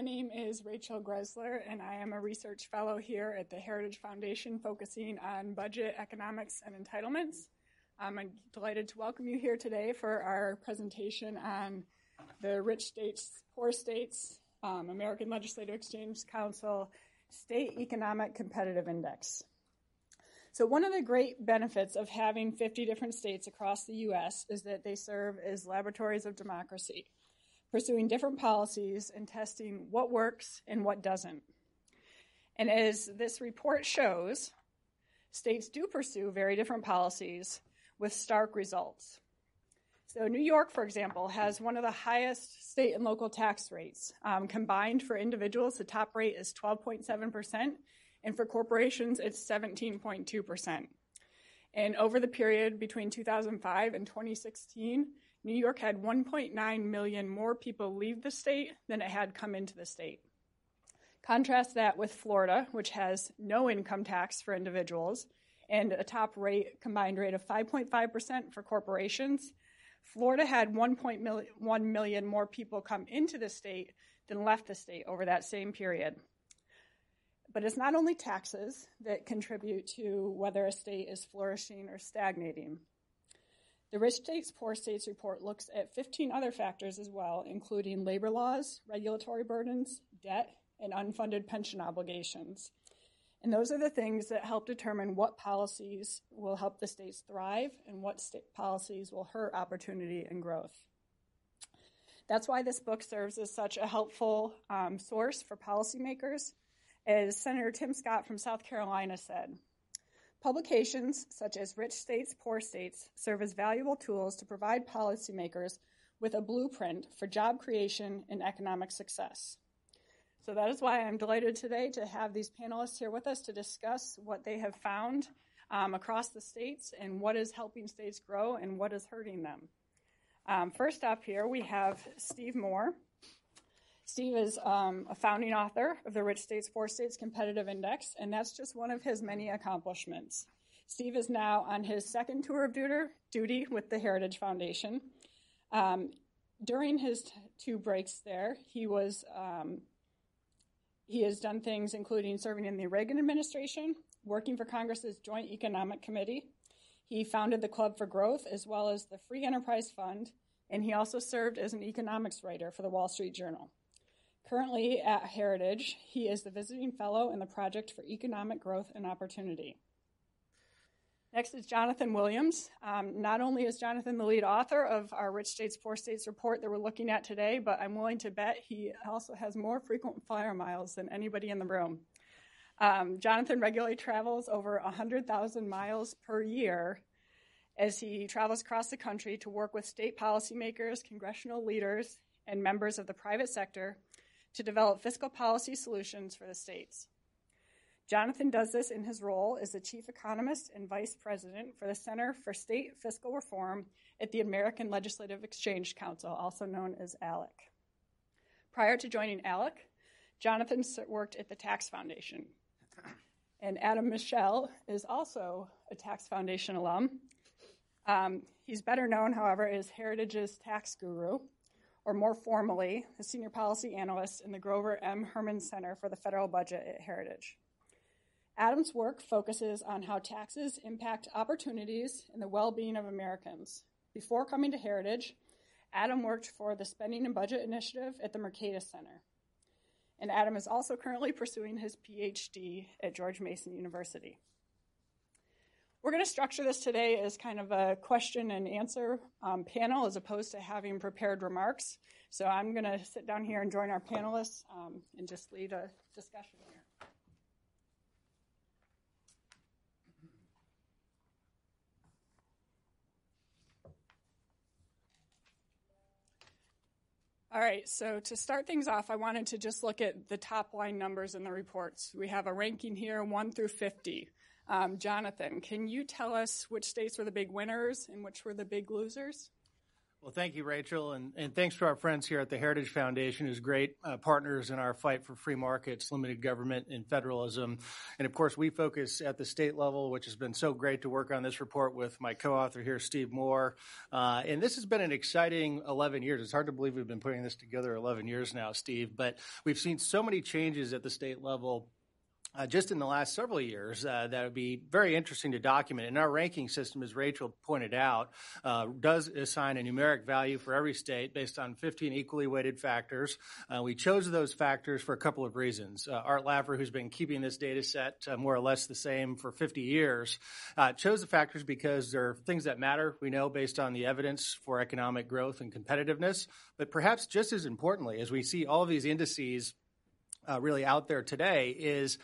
My name is Rachel Greszler, and I am a research fellow here at the Heritage Foundation focusing on budget, economics, and entitlements. Um, I'm delighted to welcome you here today for our presentation on the Rich States, Poor States, um, American Legislative Exchange Council State Economic Competitive Index. So, one of the great benefits of having 50 different states across the U.S. is that they serve as laboratories of democracy pursuing different policies and testing what works and what doesn't. And as this report shows, states do pursue very different policies with stark results. So, New York, for example, has one of the highest state and local tax rates. Um, combined for individuals, the top rate is 12.7%, and for corporations, it's 17.2%. And over the period between 2005 and 2016, New York had 1.9 million more people leave the state than it had come into the state. Contrast that with Florida, which has no income tax for individuals and a top rate combined rate of 5.5% for corporations. Florida had 1.1 million more people come into the state than left the state over that same period. But it's not only taxes that contribute to whether a state is flourishing or stagnating. The Rich States, Poor States report looks at 15 other factors as well, including labor laws, regulatory burdens, debt, and unfunded pension obligations. And those are the things that help determine what policies will help the states thrive and what state policies will hurt opportunity and growth. That's why this book serves as such a helpful um, source for policymakers. As Senator Tim Scott from South Carolina said, Publications such as Rich States, Poor States serve as valuable tools to provide policymakers with a blueprint for job creation and economic success. So that is why I'm delighted today to have these panelists here with us to discuss what they have found um, across the states and what is helping states grow and what is hurting them. Um, first up here, we have Steve Moore. Steve is um, a founding author of the Rich States, Poor States Competitive Index, and that's just one of his many accomplishments. Steve is now on his second tour of duty with the Heritage Foundation. Um, during his t- two breaks there, he was um, he has done things including serving in the Reagan administration, working for Congress's Joint Economic Committee. He founded the Club for Growth as well as the Free Enterprise Fund, and he also served as an economics writer for the Wall Street Journal. Currently at Heritage, he is the visiting fellow in the Project for Economic Growth and Opportunity. Next is Jonathan Williams. Um, not only is Jonathan the lead author of our Rich States, Poor States report that we're looking at today, but I'm willing to bet he also has more frequent flyer miles than anybody in the room. Um, Jonathan regularly travels over 100,000 miles per year as he travels across the country to work with state policymakers, congressional leaders, and members of the private sector to develop fiscal policy solutions for the states. Jonathan does this in his role as the chief economist and vice president for the Center for State Fiscal Reform at the American Legislative Exchange Council, also known as ALEC. Prior to joining ALEC, Jonathan worked at the Tax Foundation. And Adam Michel is also a Tax Foundation alum. Um, he's better known, however, as Heritage's tax guru or more formally, a Senior Policy Analyst in the Grover M. Hermann Center for the Federal Budget at Heritage. Adam's work focuses on how taxes impact opportunities and the well being of Americans. Before coming to Heritage, Adam worked for the Spending and Budget Initiative at the Mercatus Center. And Adam is also currently pursuing his PhD at George Mason University. We're going to structure this today as kind of a question and answer um, panel as opposed to having prepared remarks. So I'm going to sit down here and join our panelists um, and just lead a discussion here. All right, so to start things off, I wanted to just look at the top line numbers in the reports. We have a ranking here, 1 through 50. Um, Jonathan, can you tell us which states were the big winners and which were the big losers? Well, thank you, Rachel, and, and thanks to our friends here at the Heritage Foundation, who's great uh, partners in our fight for free markets, limited government, and federalism. And of course, we focus at the state level, which has been so great to work on this report with my co-author here, Steve Moore. Uh, and this has been an exciting 11 years. It's hard to believe we've been putting this together 11 years now, Steve, but we've seen so many changes at the state level uh, just in the last several years uh, that would be very interesting to document. And our ranking system, as Rachel pointed out, uh, does assign a numeric value for every state based on 15 equally weighted factors. Uh, we chose those factors for a couple of reasons. Uh, Art Laffer, who's been keeping this data set uh, more or less the same for 50 years, chose the factors because they're things that matter, we know, based on the evidence for economic growth and competitiveness. But perhaps just as importantly, as we see all of these indices really out there today, is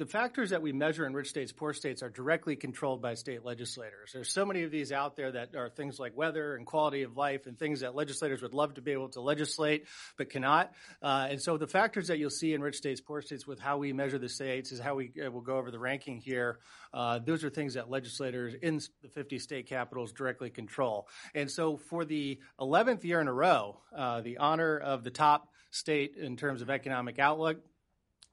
the factors that we measure in rich states, poor states are directly controlled by state legislators. There's so many of these out there that are things like weather and quality of life and things that legislators would love to be able to legislate but cannot. Uh, and so the factors that you'll see in rich states, poor states with how we measure the states is how we uh, will go over the ranking here. Uh, those are things that legislators in the 50 state capitals directly control. And so for the 11th year in a row, uh, the honor of the top state in terms of economic outlook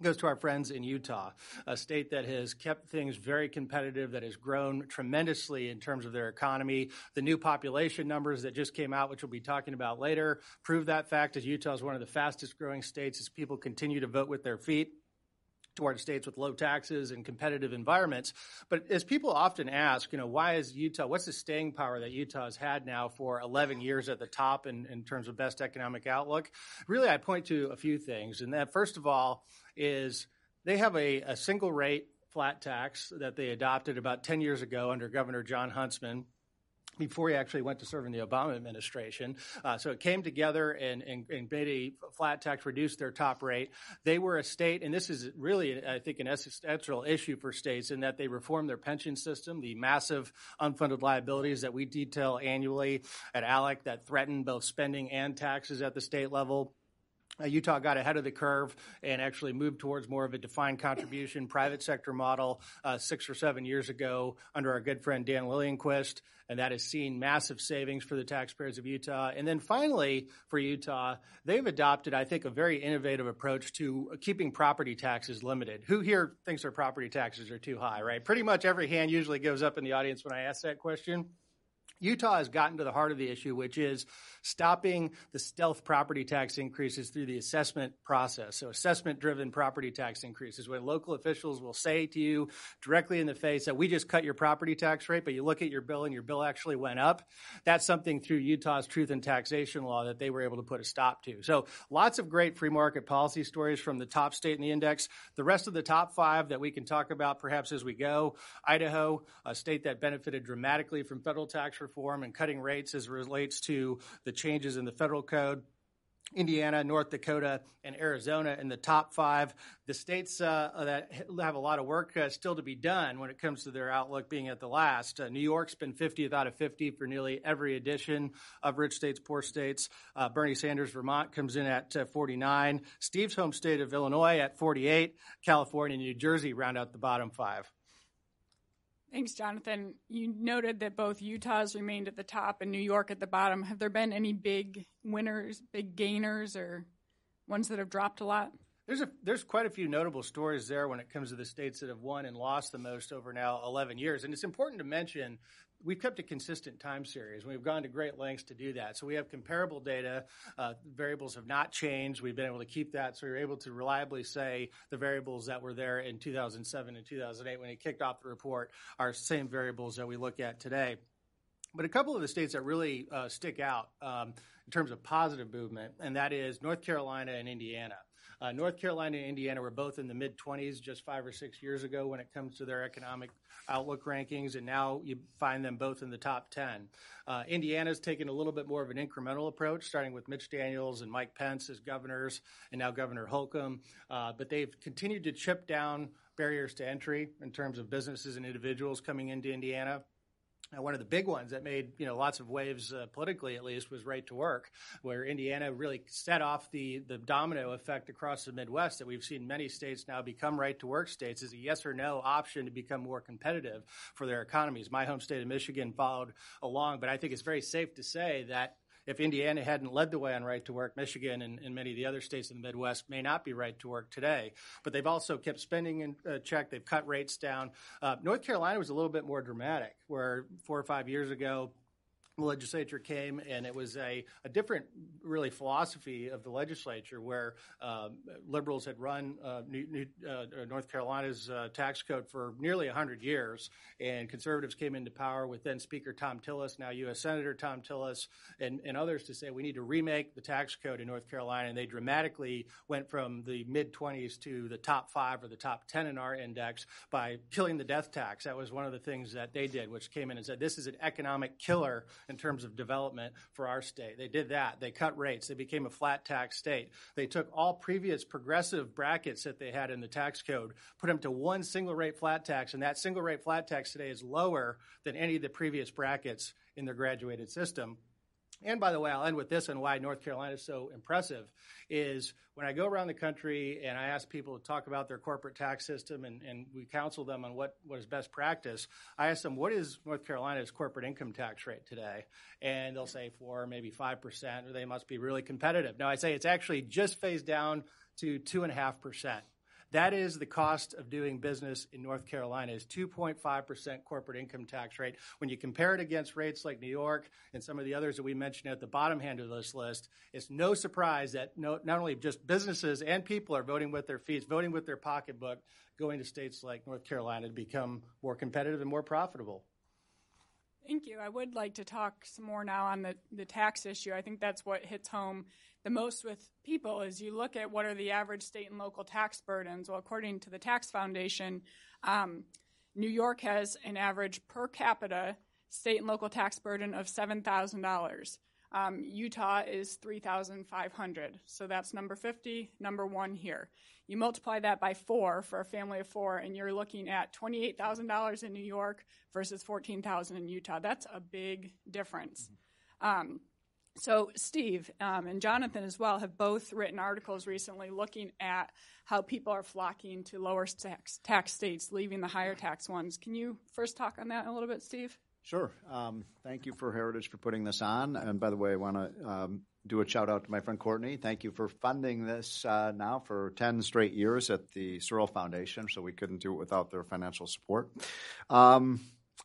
goes to our friends in Utah, a state that has kept things very competitive, that has grown tremendously in terms of their economy. The new population numbers that just came out, which we'll be talking about later, prove that fact as Utah is one of the fastest growing states as people continue to vote with their feet toward states with low taxes and competitive environments. But as people often ask, you know, why is Utah, what's the staying power that Utah has had now for 11 years at the top in, in terms of best economic outlook? Really, I point to a few things. And that, first of all, is they have a, a single rate flat tax that they adopted about 10 years ago under Governor John Huntsman before he actually went to serve in the Obama administration. Uh, so it came together and, and, and, made a flat tax, reduced their top rate. They were a state, and this is really, I think, an existential issue for states in that they reformed their pension system, the massive unfunded liabilities that we detail annually at ALEC that threaten both spending and taxes at the state level. Uh, Utah got ahead of the curve and actually moved towards more of a defined contribution private sector model uh, six or seven years ago under our good friend Dan Liljenquist, and that has seen massive savings for the taxpayers of Utah. And then finally, for Utah, they've adopted, I think, a very innovative approach to keeping property taxes limited. Who here thinks their property taxes are too high, right? Pretty much every hand usually goes up in the audience when I ask that question. Utah has gotten to the heart of the issue, which is stopping the stealth property tax increases through the assessment process. So assessment driven property tax increases when local officials will say to you directly in the face that we just cut your property tax rate, but you look at your bill and your bill actually went up. That's something through Utah's truth and taxation law that they were able to put a stop to. So lots of great free market policy stories from the top state in the index. The rest of the top five that we can talk about perhaps as we go. Idaho, a state that benefited dramatically from federal tax reform and cutting rates as relates to the changes in the federal code. Indiana, North Dakota, and Arizona in the top five. The states uh, that have a lot of work uh, still to be done when it comes to their outlook being at the last. Uh, New York's been 50th out of 50 for nearly every edition of Rich States, Poor States. Uh, Bernie Sanders, Vermont comes in at uh, 49. Steve's home state of Illinois at 48. California and New Jersey round out the bottom five. Thanks, Jonathan. You noted that both Utah's remained at the top and New York at the bottom. Have there been any big winners, big gainers, or ones that have dropped a lot? There's a there's quite a few notable stories there when it comes to the states that have won and lost the most over now 11 years. And it's important to mention we've kept a consistent time series. We've gone to great lengths to do that. So we have comparable data. Uh, variables have not changed. We've been able to keep that. So we're able to reliably say the variables that were there in 2007 and 2008 when it kicked off the report are same variables that we look at today. But a couple of the states that really uh, stick out um, in terms of positive movement, and that is North Carolina and Indiana. Uh, North Carolina and Indiana were both in the mid 20s just five or six years ago when it comes to their economic outlook rankings, and now you find them both in the top 10. Uh, Indiana's taken a little bit more of an incremental approach, starting with Mitch Daniels and Mike Pence as governors, and now Governor Holcomb. Uh, but they've continued to chip down barriers to entry in terms of businesses and individuals coming into Indiana. One of the big ones that made you know lots of waves uh, politically, at least, was right to work, where Indiana really set off the the domino effect across the Midwest that we've seen many states now become right to work states as a yes or no option to become more competitive for their economies. My home state of Michigan followed along, but I think it's very safe to say that if Indiana hadn't led the way on right to work, Michigan and, and, many of the other states in the Midwest may not be right to work today. But they've also kept spending in uh, check. They've cut rates down. Uh, North Carolina was a little bit more dramatic, where four or five years ago, the legislature came and it was a, a different really philosophy of the legislature where um, liberals had run uh, New, New, uh, North Carolina's uh, tax code for nearly 100 years and conservatives came into power with then Speaker Thom Tillis, now U.S. Senator Thom Tillis, and, and others to say we need to remake the tax code in North Carolina and they dramatically went from the mid 20s to the top five or the top 10 in our index by killing the death tax. That was one of the things that they did, which came in and said this is an economic killer in terms of development for our state. They did that. They cut rates. They became a flat tax state. They took all previous progressive brackets that they had in the tax code, put them to one single rate flat tax, and that single rate flat tax today is lower than any of the previous brackets in their graduated system. And by the way, I'll end with this and why North Carolina is so impressive is when I go around the country and I ask people to talk about their corporate tax system and, and we counsel them on what, what is best practice, I ask them, what is North Carolina's corporate income tax rate today? And they'll say four, maybe 5%, or they must be really competitive. Now I say it's actually just phased down to 2.5%. That is the cost of doing business in North Carolina is 2.5% corporate income tax rate. When you compare it against rates like New York and some of the others that we mentioned at the bottom hand of this list, it's no surprise that no, not only just businesses and people are voting with their feet, voting with their pocketbook, going to states like North Carolina to become more competitive and more profitable. Thank you. I would like to talk some more now on the, the tax issue. I think that's what hits home the most with people is you look at what are the average state and local tax burdens. Well, according to the Tax Foundation, um, New York has an average per capita state and local tax burden of $7,000. Um, Utah is 3,500. So that's number 50, number one here. You multiply that by four for a family of four, and you're looking at $28,000 in New York versus 14,000 in Utah. That's a big difference. Mm-hmm. Um, so, Steve um, and Jonathan as well have both written articles recently looking at how people are flocking to lower tax, tax states, leaving the higher tax ones. Can you first talk on that a little bit, Steve? Sure. Um, thank you for Heritage for putting this on. And by the way, I want to um, do a shout out to my friend Courtney. Thank you for funding this uh, now for 10 straight years at the Searle Foundation, so we couldn't do it without their financial support.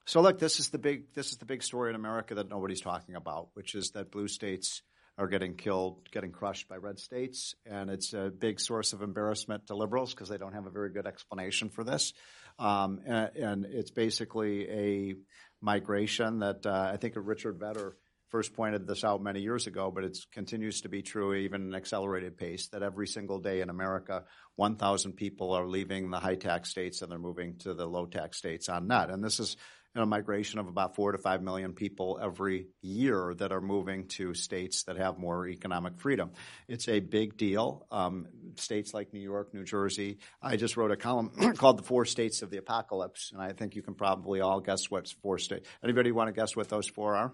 So look, this is the big this is the big story in America that nobody's talking about, which is that blue states are getting killed, getting crushed by red states, and it's a big source of embarrassment to liberals because they don't have a very good explanation for this. Um, and, and, it's basically a migration that uh, I think Richard Vedder first pointed this out many years ago, but it continues to be true even an accelerated pace that every single day in America, 1,000 people are leaving the high tax states and they're moving to the low tax states on net. And this is a migration of about four to five million people every year that are moving to states that have more economic freedom. It's a big deal. Um, states like New York, New Jersey. I just wrote a column called "The Four States of the Apocalypse," and I think you can probably all guess what four states. Anybody want to guess what those four are?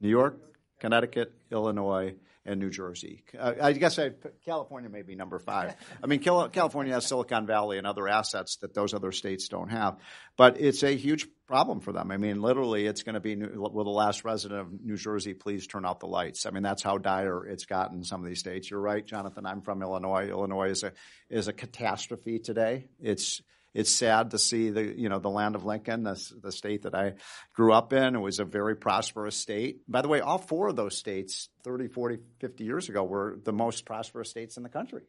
New York, Connecticut, Illinois, and New Jersey. Uh, I guess I, California may be number five. I mean, California has Silicon Valley and other assets that those other states don't have, but it's a huge problem for them. I mean, literally, it's going to be will the last resident of New Jersey please turn out the lights? I mean, that's how dire it's gotten in some of these states. You're right, Jonathan. I'm from Illinois. Illinois is a is a catastrophe today. It's it's sad to see the you know the land of Lincoln, the, the state that I grew up in. It was a very prosperous state. By the way, all four of those states 30, 40, 50 years ago were the most prosperous states in the country.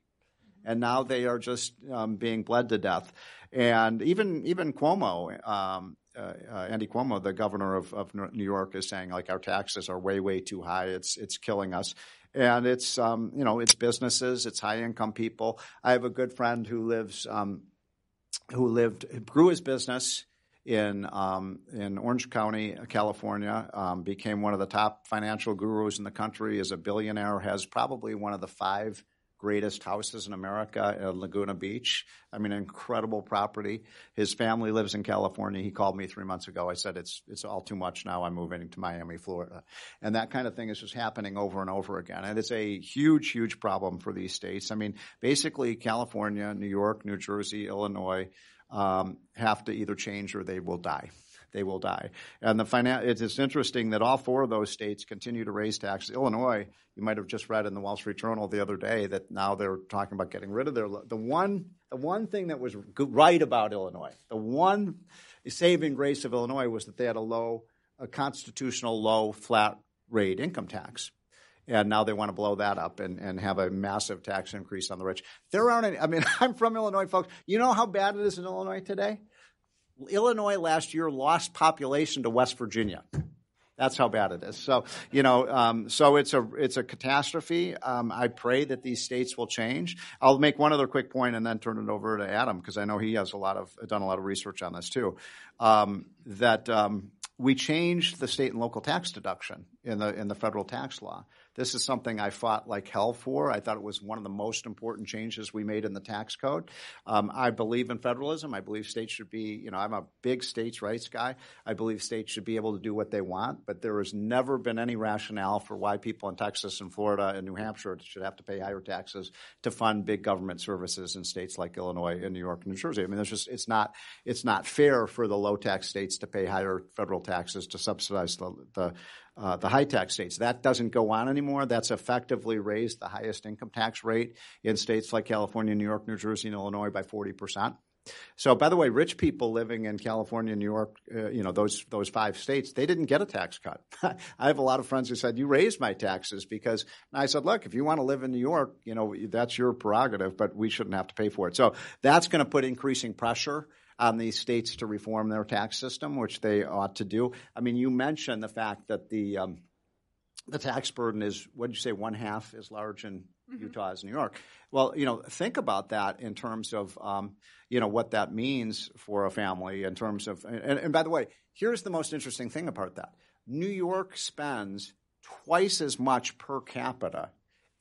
And now they are just um, being bled to death. And even even Cuomo um, uh, uh, Andy Cuomo, the governor of, of New York, is saying like our taxes are way way too high. It's it's killing us. And it's um, you know it's businesses, it's high income people. I have a good friend who lives um, who lived grew his business in um, in Orange County, California. Um, became one of the top financial gurus in the country. Is a billionaire. Has probably one of the five greatest houses in America at Laguna Beach. I mean, incredible property. His family lives in California. He called me three months ago. I said, it's, it's all too much now. I'm moving to Miami, Florida. And that kind of thing is just happening over and over again. And it's a huge, huge problem for these states. I mean, basically California, New York, New Jersey, Illinois, um, have to either change or they will die. They will die. And the finan- it's interesting that all four of those states continue to raise taxes. Illinois, you might have just read in the Wall Street Journal the other day that now they're talking about getting rid of their the one the one thing that was right about Illinois, the one saving grace of Illinois was that they had a low, a constitutional low flat rate income tax and now they want to blow that up and, and have a massive tax increase on the rich. There aren't any, I mean, I'm from Illinois, folks. You know how bad it is in Illinois today? Illinois last year lost population to West Virginia. That's how bad it is. So, you know, um, so it's a it's a catastrophe. Um, I pray that these states will change. I'll make one other quick point and then turn it over to Adam because I know he has a lot of done a lot of research on this too. Um, that um, we changed the state and local tax deduction in the in the federal tax law. This is something I fought like hell for. I thought it was one of the most important changes we made in the tax code. Um, I believe in federalism. I believe states should be, you know, I'm a big states' rights guy. I believe states should be able to do what they want, but there has never been any rationale for why people in Texas and Florida and New Hampshire should have to pay higher taxes to fund big government services in states like Illinois and New York and New Jersey. I mean, there's just it's not it's not fair for the low tax states to pay higher federal taxes to subsidize the, the uh, the high tax states. That doesn't go on anymore. That's effectively raised the highest income tax rate in states like California, New York, New Jersey, and Illinois by 40%. So, by the way, rich people living in California, New York, uh, you know, those those five states, they didn't get a tax cut. I have a lot of friends who said, "You raised my taxes because." I said, "Look, if you want to live in New York, you know, that's your prerogative, but we shouldn't have to pay for it." So that's going to put increasing pressure on these states to reform their tax system, which they ought to do. I mean, you mentioned the fact that the um, the tax burden is what did you say one half as large in mm-hmm. Utah as New York. Well, you know, think about that in terms of um, you know what that means for a family in terms of and, and by the way, here's the most interesting thing about that. New York spends twice as much per capita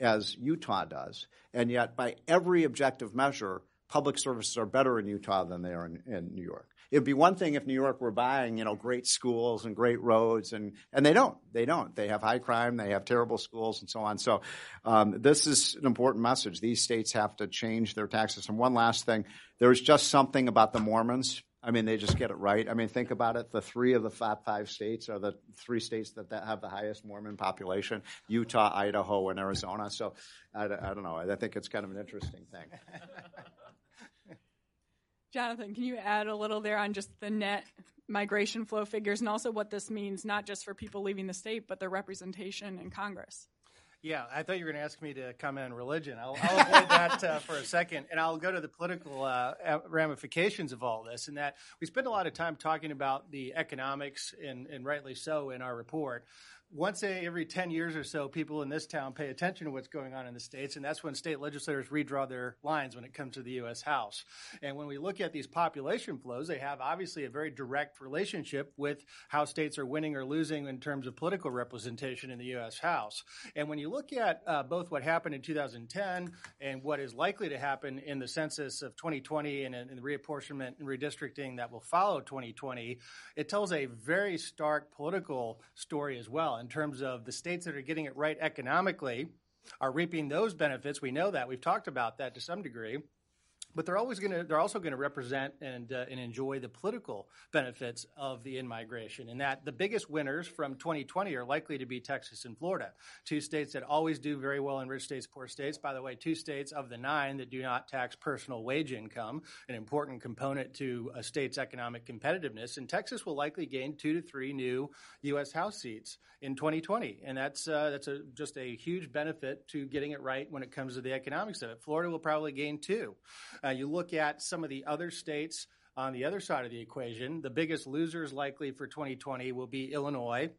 as Utah does, and yet by every objective measure, public services are better in Utah than they are in, in New York. It'd be one thing if New York were buying, you know, great schools and great roads, and and they don't. They don't. They have high crime. They have terrible schools, and so on. So, um, this is an important message. These states have to change their tax system. One last thing: there's just something about the Mormons. I mean, they just get it right. I mean, think about it. The three of the five, five states are the three states that, that have the highest Mormon population: Utah, Idaho, and Arizona. So, I, I don't know. I think it's kind of an interesting thing. Jonathan, can you add a little there on just the net migration flow figures and also what this means, not just for people leaving the state, but their representation in Congress? Yeah, I thought you were going to ask me to comment on religion. I'll, I'll avoid that uh, for a second, and I'll go to the political uh, ramifications of all this. And that we spend a lot of time talking about the economics, and, and rightly so, in our report once every 10 years or so, people in this town pay attention to what's going on in the states, and that's when state legislators redraw their lines when it comes to the U.S. House. And when we look at these population flows, they have obviously a very direct relationship with how states are winning or losing in terms of political representation in the U.S. House. And when you look at uh, both what happened in 2010 and what is likely to happen in the census of 2020 and in the reapportionment and redistricting that will follow 2020, it tells a very stark political story as well in terms of the states that are getting it right economically are reaping those benefits. We know that. We've talked about that to some degree but they're always going to they're also going to represent and uh, and enjoy the political benefits of the in-migration and that the biggest winners from 2020 are likely to be Texas and Florida. Two states that always do very well in rich states poor states. By the way two states of the nine that do not tax personal wage income an important component to a state's economic competitiveness and Texas will likely gain 2 to 3 new US House seats in 2020 and that's uh, that's a, just a huge benefit to getting it right when it comes to the economics of it. Florida will probably gain 2 uh, you look at some of the other states On the other side of the equation, the biggest losers likely for 2020 will be Illinois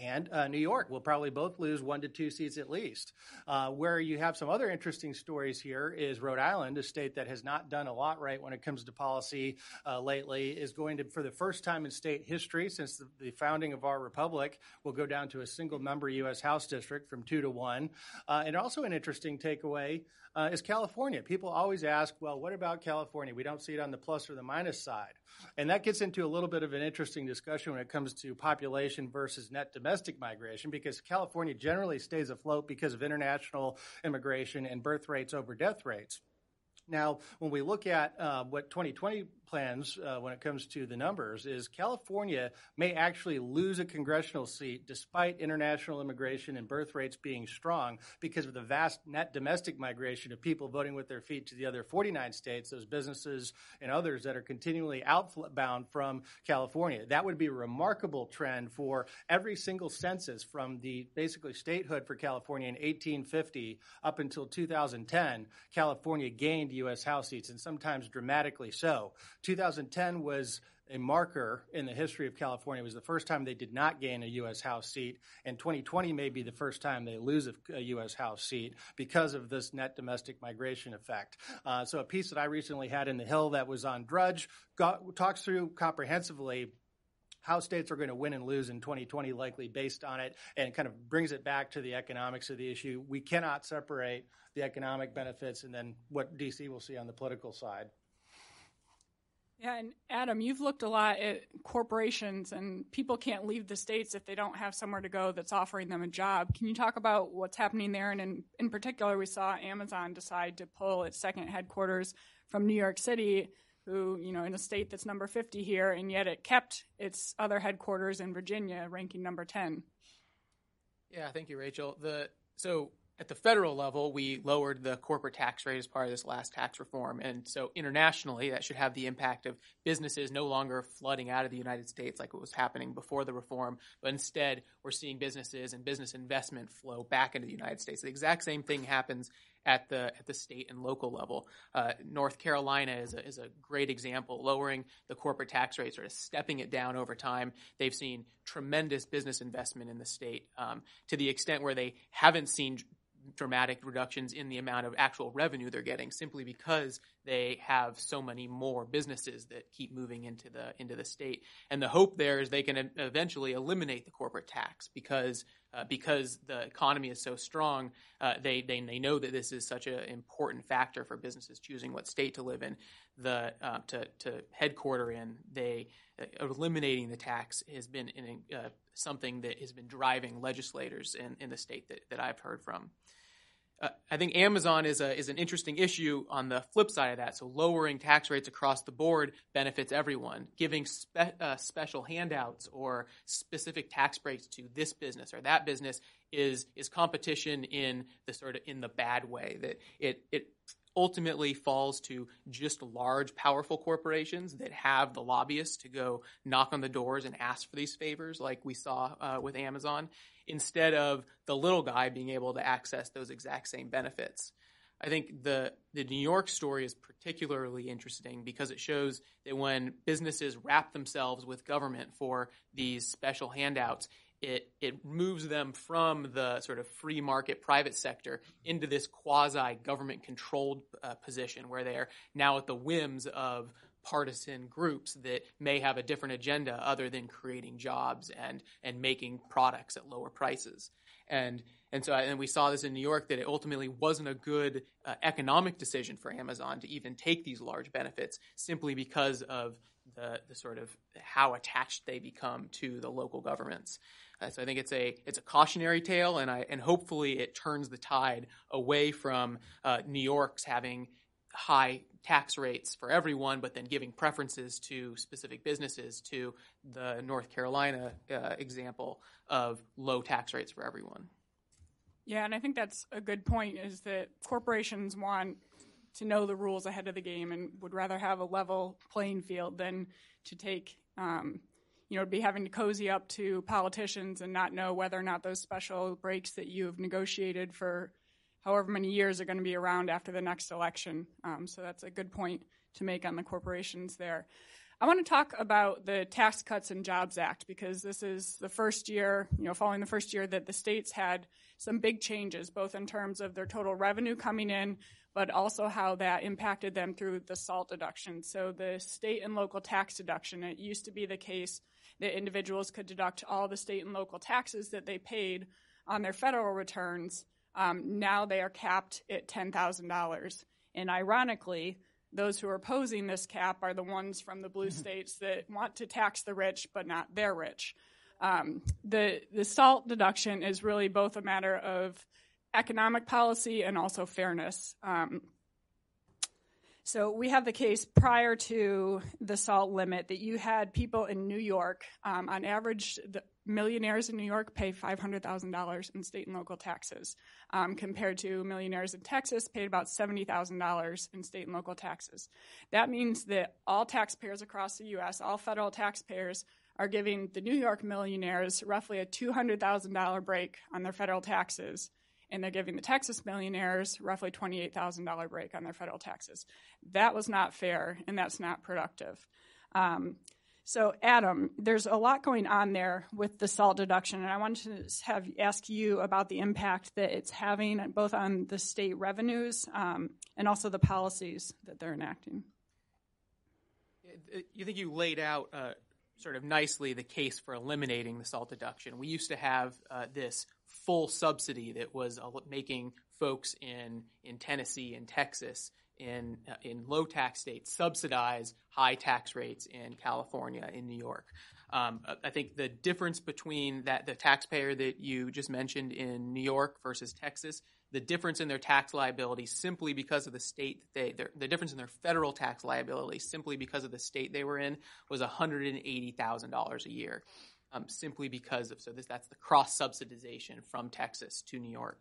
and uh, New York will probably both lose one to two seats at least. Uh, where you have some other interesting stories here is Rhode Island, a state that has not done a lot right when it comes to policy uh, lately, is going to, for the first time in state history since the, the, founding of our republic, will go down to a single member U.S. House district from two to one. Uh, and also an interesting takeaway uh, is California. People always ask, well, what about California? We don't see it on the plus or the minus side. And that gets into a little bit of an interesting discussion when it comes to population versus net domestic migration, because California generally stays afloat because of international immigration and birth rates over death rates. Now, when we look at uh, what 2020 plans uh, when it comes to the numbers is California may actually lose a congressional seat despite international immigration and birth rates being strong because of the vast net domestic migration of people voting with their feet to the other 49 states, those businesses and others that are continually outbound from California. That would be a remarkable trend for every single census from the basically statehood for California in 1850 up until 2010. California gained U.S. House seats and sometimes dramatically so. 2010 was a marker in the history of California. It was the first time they did not gain a U.S. House seat, and 2020 may be the first time they lose a, U.S. House seat because of this net domestic migration effect. Uh, so, a piece that I recently had in the Hill that was on Drudge got, talks through comprehensively how states are going to win and lose in 2020, likely based on it, and kind of brings it back to the economics of the issue. We cannot separate the economic benefits and then what DC will see on the political side. Yeah, and Adam, you've looked a lot at corporations, and people can't leave the states if they don't have somewhere to go that's offering them a job. Can you talk about what's happening there? And in, in particular, we saw Amazon decide to pull its second headquarters from New York City, who, you know, in a state that's number 50 here, and yet it kept its other headquarters in Virginia, ranking number 10. Yeah, thank you, Rachel. The so at the federal level, we lowered the corporate tax rate as part of this last tax reform. And so internationally, that should have the impact of businesses no longer flooding out of the United States like it was happening before the reform, but instead we're seeing businesses and business investment flow back into the United States. The exact same thing happens at the at the state and local level. Uh, North Carolina is a, is a great example, lowering the corporate tax rate, sort of stepping it down over time. They've seen tremendous business investment in the state um, to the extent where they haven't seen dramatic reductions in the amount of actual revenue they're getting simply because they have so many more businesses that keep moving into the into the state. And the hope there is they can eventually eliminate the corporate tax because uh, because the economy is so strong uh, they, they they know that this is such an important factor for businesses choosing what state to live in. The uh, to to headquarter in they uh, eliminating the tax has been an, uh, something that has been driving legislators in, in the state that, that I've heard from. Uh, I think Amazon is a is an interesting issue on the flip side of that. So lowering tax rates across the board benefits everyone. Giving spe- uh, special handouts or specific tax breaks to this business or that business is is competition in the sort of in the bad way that it it ultimately falls to just large, powerful corporations that have the lobbyists to go knock on the doors and ask for these favors, like we saw uh, with Amazon, instead of the little guy being able to access those exact same benefits. I think the the New York story is particularly interesting because it shows that when businesses wrap themselves with government for these special handouts, it it moves them from the sort of free market private sector into this quasi government controlled uh, position where they're now at the whims of partisan groups that may have a different agenda other than creating jobs and and making products at lower prices. And and so and we saw this in New York that it ultimately wasn't a good uh, economic decision for Amazon to even take these large benefits simply because of the, the sort of how attached they become to the local governments. Uh, so I think it's a it's a cautionary tale, and I and hopefully it turns the tide away from uh, New York's having high tax rates for everyone, but then giving preferences to specific businesses to the North Carolina uh, example of low tax rates for everyone. Yeah, and I think that's a good point is that corporations want to know the rules ahead of the game and would rather have a level playing field than to take um, you know, be having to cozy up to politicians and not know whether or not those special breaks that you've negotiated for however many years are going to be around after the next election. Um, so that's a good point to make on the corporations there. I want to talk about the Tax Cuts and Jobs Act because this is the first year, you know, following the first year that the states had some big changes, both in terms of their total revenue coming in, but also how that impacted them through the SALT deduction. So the state and local tax deduction, it used to be the case that individuals could deduct all the state and local taxes that they paid on their federal returns. Um, now they are capped at $10,000. And ironically, those who are opposing this cap are the ones from the blue states that want to tax the rich but not their rich. Um, the the SALT deduction is really both a matter of economic policy and also fairness. Um, so we have the case prior to the SALT limit that you had people in New York, um, on average, the millionaires in New York pay $500,000 in state and local taxes, um, compared to millionaires in Texas paid about $70,000 in state and local taxes. That means that all taxpayers across the U.S., all federal taxpayers, are giving the New York millionaires roughly a $200,000 break on their federal taxes and they're giving the Texas millionaires roughly $28,000 break on their federal taxes. That was not fair, and that's not productive. Um, so, Adam, there's a lot going on there with the SALT deduction, and I wanted to have ask you about the impact that it's having both on the state revenues um, and also the policies that they're enacting. You think you laid out uh, sort of nicely the case for eliminating the SALT deduction. We used to have uh, this full subsidy that was uh, making folks in in Tennessee and Texas in uh, in low tax states subsidize high tax rates in California in New York. Um, I think the difference between that the taxpayer that you just mentioned in New York versus Texas, the difference in their tax liability simply because of the state they the difference in their federal tax liability simply because of the state they were in was $180,000 a year um, simply because of so this that's the cross subsidization from Texas to New York.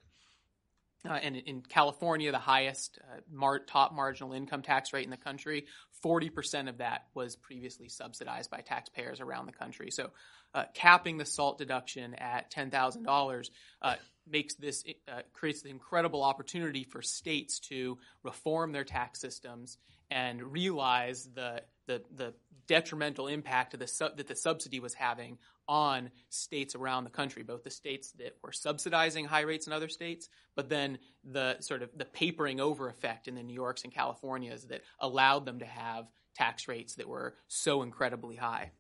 Uh, and in California, the highest uh, mar- top marginal income tax rate in the country, 40% of that was previously subsidized by taxpayers around the country. So, uh, capping the SALT deduction at $10,000 uh, makes this uh, creates the incredible opportunity for states to reform their tax systems and realize the the, the detrimental impact the su- that the subsidy was having on states around the country, both the states that were subsidizing high rates in other states, but then the sort of the papering over effect in the New Yorks and Californias that allowed them to have tax rates that were so incredibly high.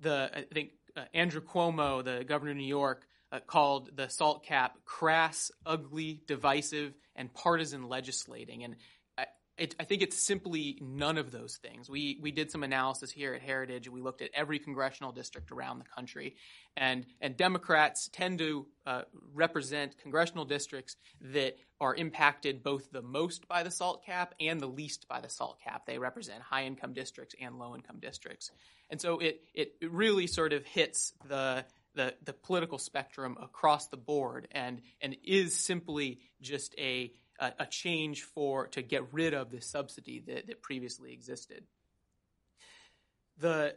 The I think uh, Andrew Cuomo, the governor of New York, uh, called the SALT cap crass, ugly, divisive, and partisan legislating. And it, I think it's simply none of those things. We we did some analysis here at Heritage. We looked at every congressional district around the country, and and Democrats tend to uh, represent congressional districts that are impacted both the most by the SALT cap and the least by the SALT cap. They represent high income districts and low income districts, and so it it really sort of hits the the, the political spectrum across the board and and is simply just a a, a change for to get rid of the subsidy that, that previously existed. The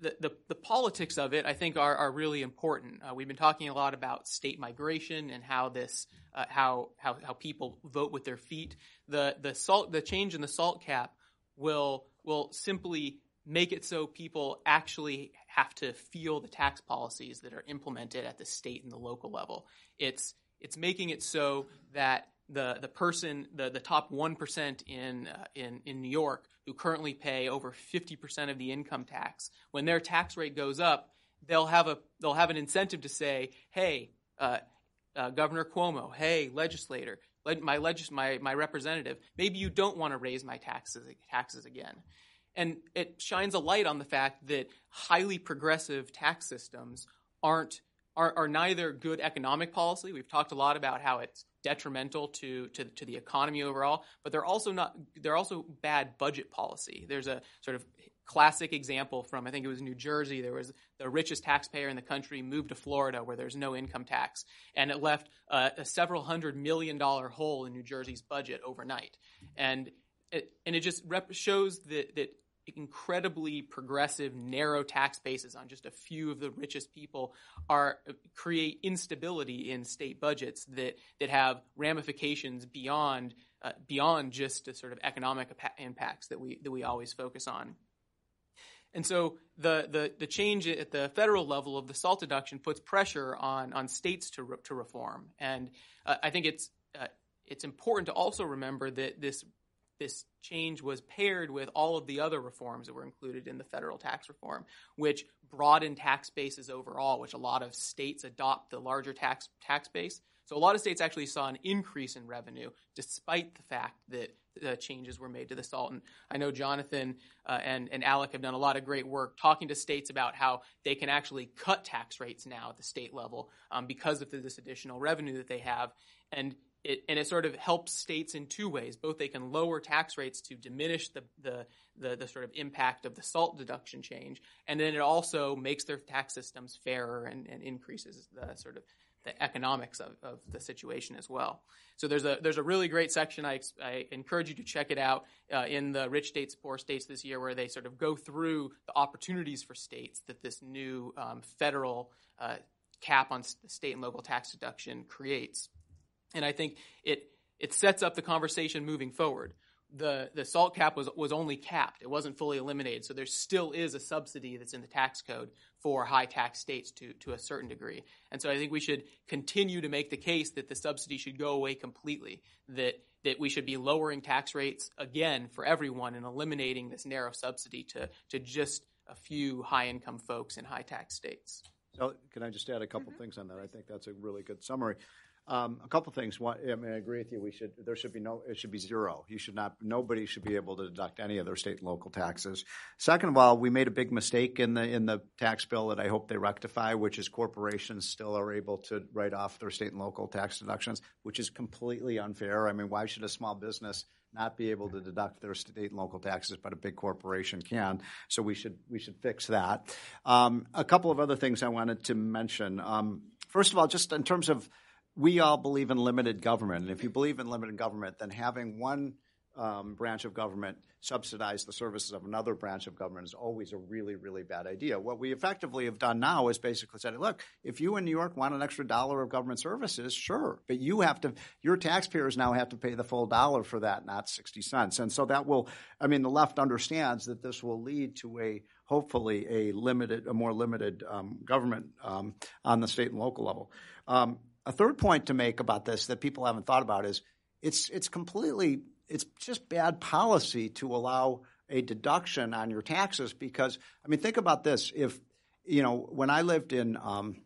the, the, the, politics of it, I think, are, are really important. Uh, we've been talking a lot about state migration and how this, uh, how, how, how people vote with their feet. The, the SALT, the change in the SALT cap will, will simply make it so people actually have to feel the tax policies that are implemented at the state and the local level. It's, it's making it so that the the person the the top one percent in uh, in in New York who currently pay over fifty percent of the income tax, when their tax rate goes up, they'll have a they'll have an incentive to say, hey. Uh, uh, Governor Cuomo, hey, legislator, my, legis- my, my representative, maybe you don't want to raise my taxes, taxes again. And it shines a light on the fact that highly progressive tax systems aren't are, are neither good economic policy. We've talked a lot about how it's detrimental to, to, to the economy overall, but they're also not they're also bad budget policy. There's a sort of classic example from I think it was New Jersey. There was the richest taxpayer in the country moved to Florida where there's no income tax, and it left uh, a several hundred million dollar hole in New Jersey's budget overnight. And it, and it just rep- shows that that incredibly progressive, narrow tax bases on just a few of the richest people are create instability in state budgets that that have ramifications beyond uh, beyond just the sort of economic impacts that we that we always focus on. And so the, the, the change at the federal level of the SALT deduction puts pressure on, on states to, re, to reform. And uh, I think it's, uh, it's important to also remember that this this change was paired with all of the other reforms that were included in the federal tax reform, which broadened tax bases overall, which a lot of states adopt the larger tax tax base. So a lot of states actually saw an increase in revenue despite the fact that the changes were made to the SALT. And I know Jonathan uh, and, and ALEC have done a lot of great work talking to states about how they can actually cut tax rates now at the state level um, because of this additional revenue that they have. And it, and it sort of helps states in two ways. Both they can lower tax rates to diminish the, the, the, the, sort of impact of the SALT deduction change, and then it also makes their tax systems fairer and, and increases the sort of the economics of, of the situation as well. So there's a there's a really great section. I, I encourage you to check it out uh, in the Rich States Poor States this year, where they sort of go through the opportunities for states that this new um, federal uh, cap on state and local tax deduction creates. And I think it it sets up the conversation moving forward. The the SALT cap was was only capped; it wasn't fully eliminated. So there still is a subsidy that's in the tax code for high tax states to to a certain degree. And so I think we should continue to make the case that the subsidy should go away completely. That that we should be lowering tax rates again for everyone and eliminating this narrow subsidy to to just a few high income folks in high tax states. So, can I just add a couple mm-hmm. things on that? I think that's a really good summary. Um, a couple things. One, I mean, I agree with you. We should there should be no it should be zero. You should not nobody should be able to deduct any of their state and local taxes. Second of all, we made a big mistake in the in the tax bill that I hope they rectify, which is corporations still are able to write off their state and local tax deductions, which is completely unfair. I mean, why should a small business not be able to deduct their state and local taxes, but a big corporation can. So we should we should fix that. Um, a couple of other things I wanted to mention. Um, first of all, just in terms of we all believe in limited government. And if you believe in limited government, then having one um, branch of government subsidize the services of another branch of government is always a really, really bad idea. What we effectively have done now is basically said, look, if you in New York want an extra dollar of government services, sure, but you have to, your taxpayers now have to pay the full dollar for that, not 60 cents. And so that will, I mean, the left understands that this will lead to a, hopefully, a limited, a more limited um, government um, on the state and local level. Um, a third point to make about this that people haven't thought about is it's it's completely it's just bad policy to allow a deduction on your taxes because I mean think about this if you know when I lived in um,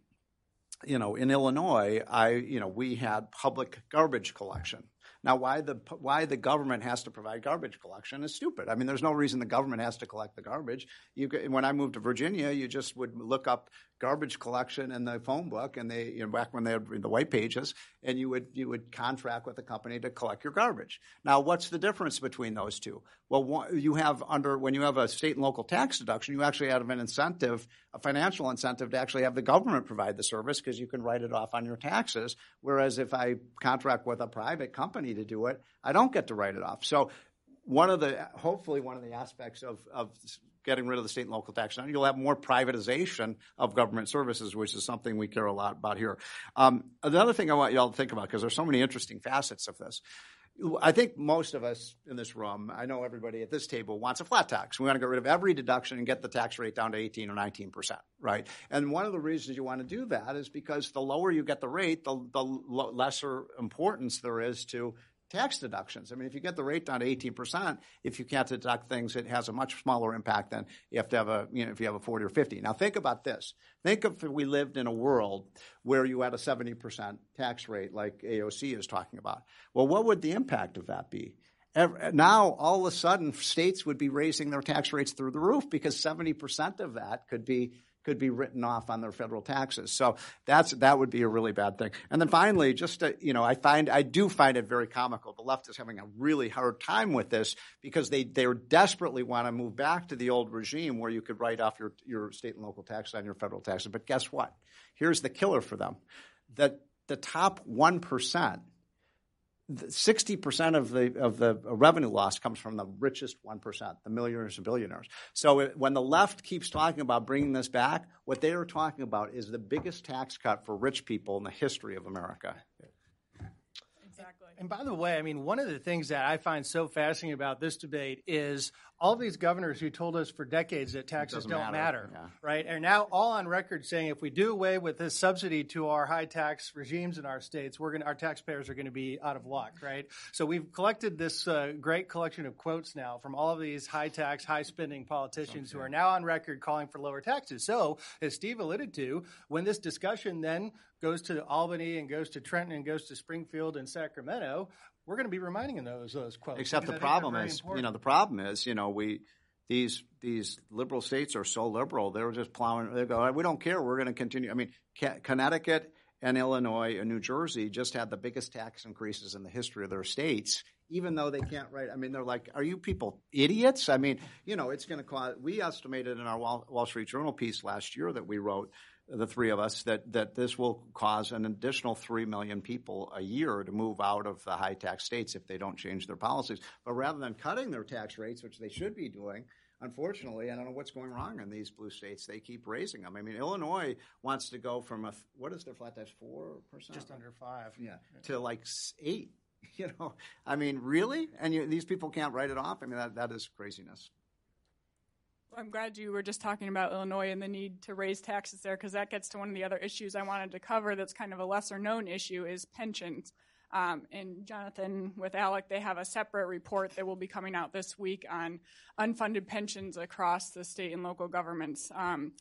you know in Illinois I you know we had public garbage collection now, why the why the government has to provide garbage collection is stupid. I mean, there's no reason the government has to collect the garbage. You, when I moved to Virginia, you just would look up garbage collection in the phone book, and they you know, back when they had the white pages, and you would you would contract with the company to collect your garbage. Now, what's the difference between those two? Well, you have under when you have a state and local tax deduction, you actually have an incentive, a financial incentive to actually have the government provide the service because you can write it off on your taxes. Whereas if I contract with a private company to do it, I don't get to write it off. So one of the hopefully one of the aspects of, of getting rid of the state and local tax, you'll have more privatization of government services, which is something we care a lot about here. Um, another thing I want you all to think about because there's so many interesting facets of this. I think most of us in this room, I know everybody at this table wants a flat tax. We want to get rid of every deduction and get the tax rate down to 18 or 19 percent, right? And one of the reasons you want to do that is because the lower you get the rate, the, the lesser importance there is to tax deductions. I mean, if you get the rate down to 18%, if you can't deduct things, it has a much smaller impact than you have to have a, you know, if you have a 40 or 50. Now think about this. Think if we lived in a world where you had a 70% tax rate like AOC is talking about. Well, what would the impact of that be? Now, all of a sudden, states would be raising their tax rates through the roof because 70% of that could be could be written off on their federal taxes. So that's that would be a really bad thing. And then finally, just to, you know, I find I do find it very comical. The left is having a really hard time with this because they they desperately want to move back to the old regime where you could write off your your state and local taxes on your federal taxes. But guess what? Here's the killer for them: that the top one percent sixty percent of the of the revenue loss comes from the richest one percent, the millionaires and billionaires. So it, when the left keeps talking about bringing this back, what they are talking about is the biggest tax cut for rich people in the history of America. Exactly. And by the way, I mean, one of the things that I find so fascinating about this debate is all these governors who told us for decades that taxes don't matter. matter, Yeah. right? Are now all on record saying if we do away with this subsidy to our high tax regimes in our states, we're going our taxpayers are going to be out of luck, right? So we've collected this uh, great collection of quotes now from all of these high tax, high spending politicians who are now on record calling for lower taxes. So, as Steve alluded to, when this discussion then goes to Albany and goes to Trenton and goes to Springfield and Sacramento, we're going to be reminding them those those quotes. Except the I think they're problem is, you know, the problem is, you know, we these these liberal states are so liberal, they're just plowing. They go, we don't care. We're going to continue. I mean, Connecticut and Illinois and New Jersey just had the biggest tax increases in the history of their states, even though they can't write. I mean, they're like, are you people idiots? I mean, you know, it's going to cause. We estimated in our Wall, Wall Street Journal piece last year that we wrote the three of us that that this will cause an additional three million people a year to move out of the high tax states if they don't change their policies. But rather than cutting their tax rates, which they should be doing, unfortunately, I don't know what's going wrong in these blue states. They keep raising them. I mean, Illinois wants to go from a what is their flat tax four percent, just under five. yeah, to like eight. You know, I mean, really? And you, these people can't write it off. I mean, that that is craziness. I'm glad you were just talking about Illinois and the need to raise taxes there because that gets to one of the other issues I wanted to cover that's kind of a lesser known issue is pensions. Um, and Jonathan with ALEC, they have a separate report that will be coming out this week on unfunded pensions across the state and local governments. Um,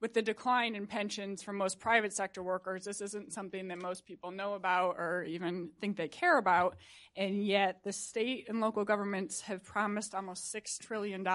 with the decline in pensions for most private sector workers, this isn't something that most people know about or even think they care about. And yet, the state and local governments have promised almost $6 trillion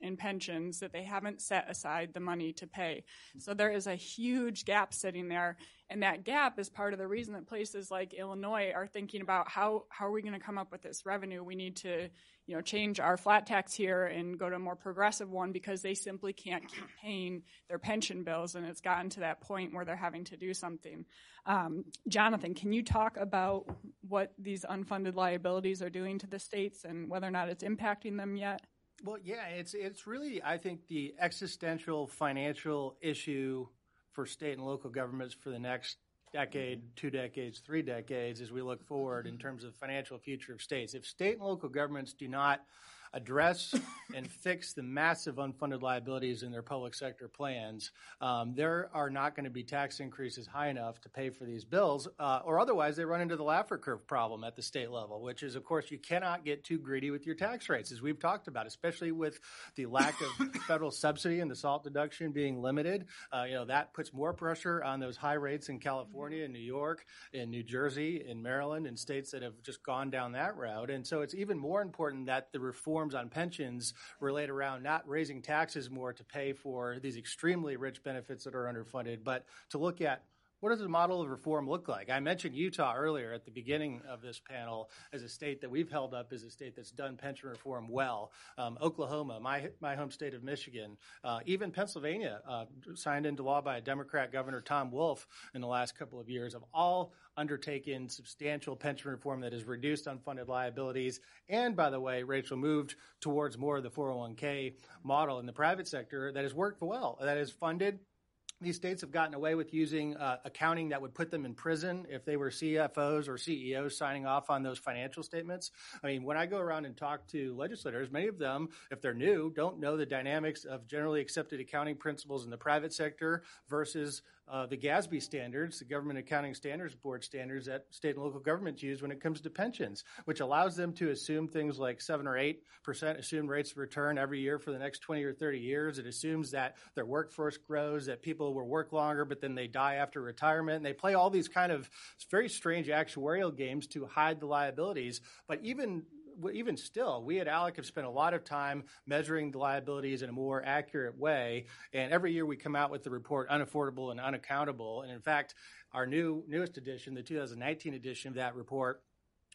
in pensions that they haven't set aside the money to pay. So, there is a huge gap sitting there. And that gap is part of the reason that places like Illinois are thinking about how, how are we going to come up with this revenue? We need to you know, change our flat tax here and go to a more progressive one because they simply can't keep paying their pension bills, and it's gotten to that point where they're having to do something. Um, Jonathan, can you talk about what these unfunded liabilities are doing to the states and whether or not it's impacting them yet? Well, yeah, it's it's really I think the existential financial issue for state and local governments for the next decade, two decades, three decades as we look forward in terms of financial future of states. If state and local governments do not address and fix the massive unfunded liabilities in their public sector plans, um, there are not going to be tax increases high enough to pay for these bills, uh, or otherwise they run into the Laffer curve problem at the state level, which is, of course, you cannot get too greedy with your tax rates, as we've talked about, especially with the lack of federal subsidy and the SALT deduction being limited. Uh, you know that puts more pressure on those high rates in California, in New York, in New Jersey, in Maryland, and states that have just gone down that route. And so it's even more important that the reforms on pensions relate around not raising taxes more to pay for these extremely rich benefits that are underfunded, but to look at what does the model of reform look like? I mentioned Utah earlier at the beginning of this panel as a state that we've held up as a state that's done pension reform well. Um, Oklahoma, my my home state of Michigan, uh, even Pennsylvania, uh, signed into law by a Democrat Governor Tom Wolf in the last couple of years, have all undertaken substantial pension reform that has reduced unfunded liabilities. And by the way, Rachel moved towards more of the 401k model in the private sector that has worked well, that has funded these states have gotten away with using uh, accounting that would put them in prison if they were CFOs or CEOs signing off on those financial statements. I mean, when I go around and talk to legislators, many of them, if they're new, don't know the dynamics of generally accepted accounting principles in the private sector versus uh, the GASB standards, the Government Accounting Standards Board standards that state and local governments use when it comes to pensions, which allows them to assume things like 7 or 8% assumed rates of return every year for the next 20 or 30 years. It assumes that their workforce grows, that people will work longer, but then they die after retirement. And they play all these kind of very strange actuarial games to hide the liabilities. But even even still, we at ALEC have spent a lot of time measuring the liabilities in a more accurate way. And every year we come out with the report unaffordable and unaccountable. And in fact, our new newest edition, the 2019 edition of that report,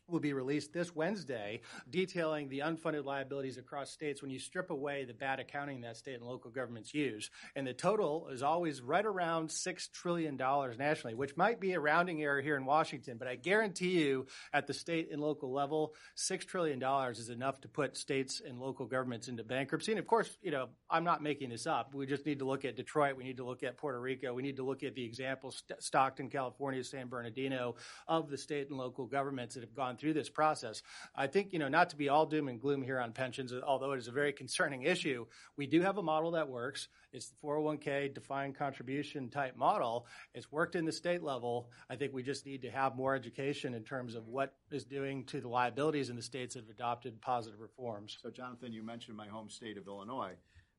will be released this Wednesday, detailing the unfunded liabilities across states when you strip away the bad accounting that state and local governments use. And the total is always right around $6 trillion nationally, which might be a rounding error here in Washington, but I guarantee you at the state and local level, $6 trillion is enough to put states and local governments into bankruptcy. And of course, you know, I'm not making this up. We just need to look at Detroit. We need to look at Puerto Rico. We need to look at the examples, Stockton, California, San Bernardino, of the state and local governments that have gone through this process. I think, you know, not to be all doom and gloom here on pensions, although it is a very concerning issue, we do have a model that works. It's the 401k defined contribution type model. It's worked in the state level. I think we just need to have more education in terms of what is doing to the liabilities in the states that have adopted positive reforms. So, Jonathan, you mentioned my home state of Illinois.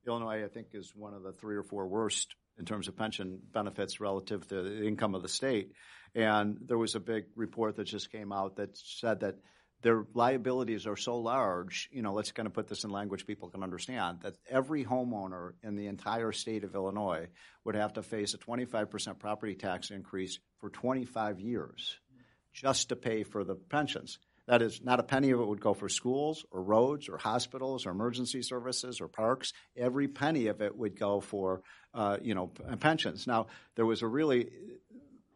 Illinois, I think, is one of the three or four worst in terms of pension benefits relative to the income of the state. And there was a big report that just came out that said that their liabilities are so large, you know, let's kind of put this in language people can understand, that every homeowner in the entire state of Illinois would have to face a 25% property tax increase for 25 years just to pay for the pensions. That is, not a penny of it would go for schools or roads or hospitals or emergency services or parks. Every penny of it would go for, uh, you know, pensions. Now, there was a really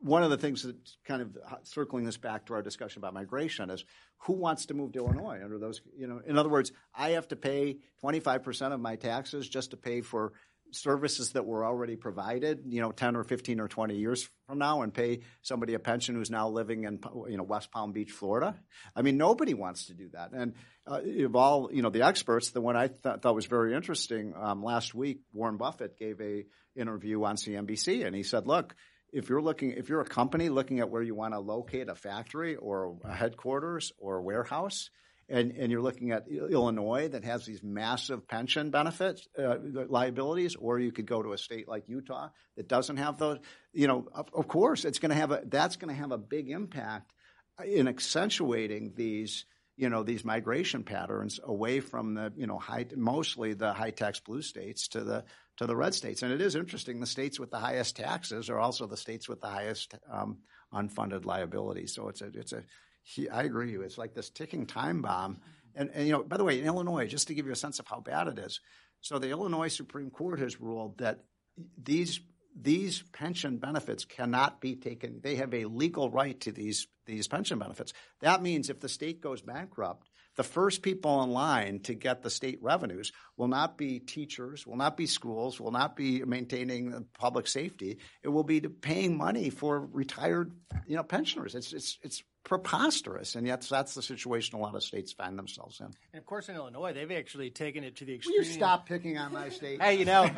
one of the things that kind of circling this back to our discussion about migration is who wants to move to Illinois under those, you know, in other words, I have to pay 25% of my taxes just to pay for services that were already provided, you know, 10 or 15 or 20 years from now and pay somebody a pension who's now living in, you know, West Palm Beach, Florida. I mean, nobody wants to do that. And uh, of all, you know, the experts, the one I th- thought was very interesting um, last week, Warren Buffett gave a interview on CNBC and he said, look, if you're looking, if you're a company looking at where you want to locate a factory or a headquarters or a warehouse, and, and you're looking at Illinois that has these massive pension benefits, uh, liabilities, or you could go to a state like Utah that doesn't have those. You know, of, of course, it's going to have a that's going to have a big impact in accentuating these you know these migration patterns away from the you know high mostly the high tax blue states to the to the red states and it is interesting the states with the highest taxes are also the states with the highest um, unfunded liabilities so it's a it's a he, I agree with you. It's like this ticking time bomb. And, and, you know, by the way, in Illinois, just to give you a sense of how bad it is, so the Illinois Supreme Court has ruled that these these pension benefits cannot be taken. They have a legal right to these these pension benefits. That means if the state goes bankrupt, the first people in line to get the state revenues will not be teachers, will not be schools, will not be maintaining public safety. It will be paying money for retired, you know, pensioners. It's it's it's preposterous, and yet that's the situation a lot of states find themselves in. And of course, in Illinois, they've actually taken it to the extreme. Will you stop picking on my state? hey, you know,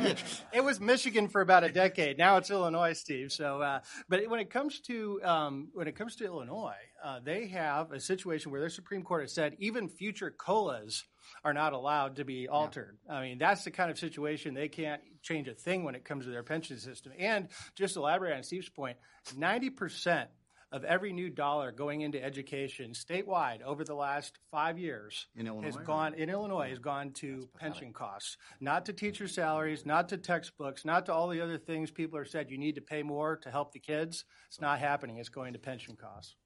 it was Michigan for about a decade. Now it's Illinois, Steve. So, uh, but when it comes to um, when it comes to Illinois, uh, they have a situation where their Supreme Court has said even future COLAs are not allowed to be altered. Yeah. I mean, that's the kind of situation they can't change a thing when it comes to their pension system. And just to elaborate on Steve's point, point, ninety percent of every new dollar going into education statewide over the last five years has gone in Illinois yeah. has gone to pension costs, not to teacher salaries, not to textbooks, not to all the other things people are said you need to pay more to help the kids. It's not happening. It's going to pension costs.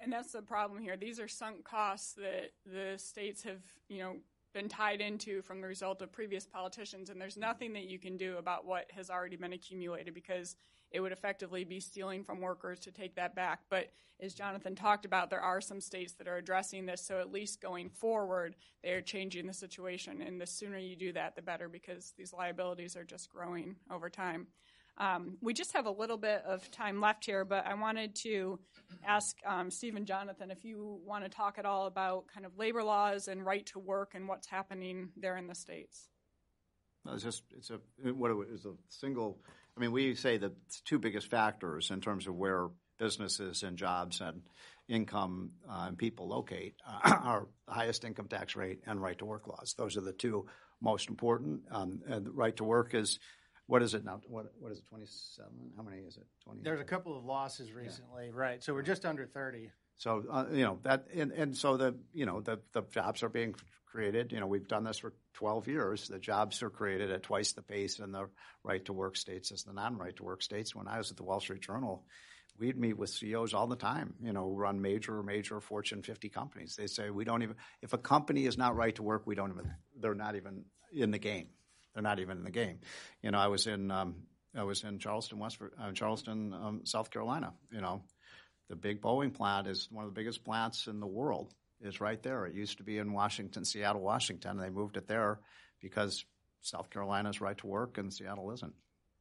And that's the problem here. These are sunk costs that the states have, you know, been tied into from the result of previous politicians, and there's nothing that you can do about what has already been accumulated because it would effectively be stealing from workers to take that back. But as Jonathan talked about, there are some states that are addressing this, so at least going forward, they are changing the situation. And the sooner you do that, the better because these liabilities are just growing over time. Um, we just have a little bit of time left here, but I wanted to ask um, Steve and Jonathan if you want to talk at all about kind of labor laws and right to work and what's happening there in the states. No, it's just it's a what is a single. I mean, we say the two biggest factors in terms of where businesses and jobs and income uh, and people locate uh, are highest income tax rate and right to work laws. Those are the two most important. Um, and right to work is what is it now? What what is it? Twenty seven? How many is it? Twenty. There's a couple of losses recently, yeah. right? So we're just under thirty. So uh, you know that, and, and so the you know the the jobs are being created. You know we've done this for 12 years. The jobs are created at twice the pace in the right to work states as the non right to work states. When I was at the Wall Street Journal, we'd meet with CEOs all the time, you know, run major, major Fortune 50 companies. They say, we don't even, if a company is not right to work, we don't even, they're not even in the game. They're not even in the game. You know, I was in, um, I was in Charleston, West, uh, Charleston, um, South Carolina. You know, the big Boeing plant is one of the biggest plants in the world. Is right there. It used to be in Washington, Seattle, Washington. And they moved it there because South Carolina's right to work and Seattle isn't.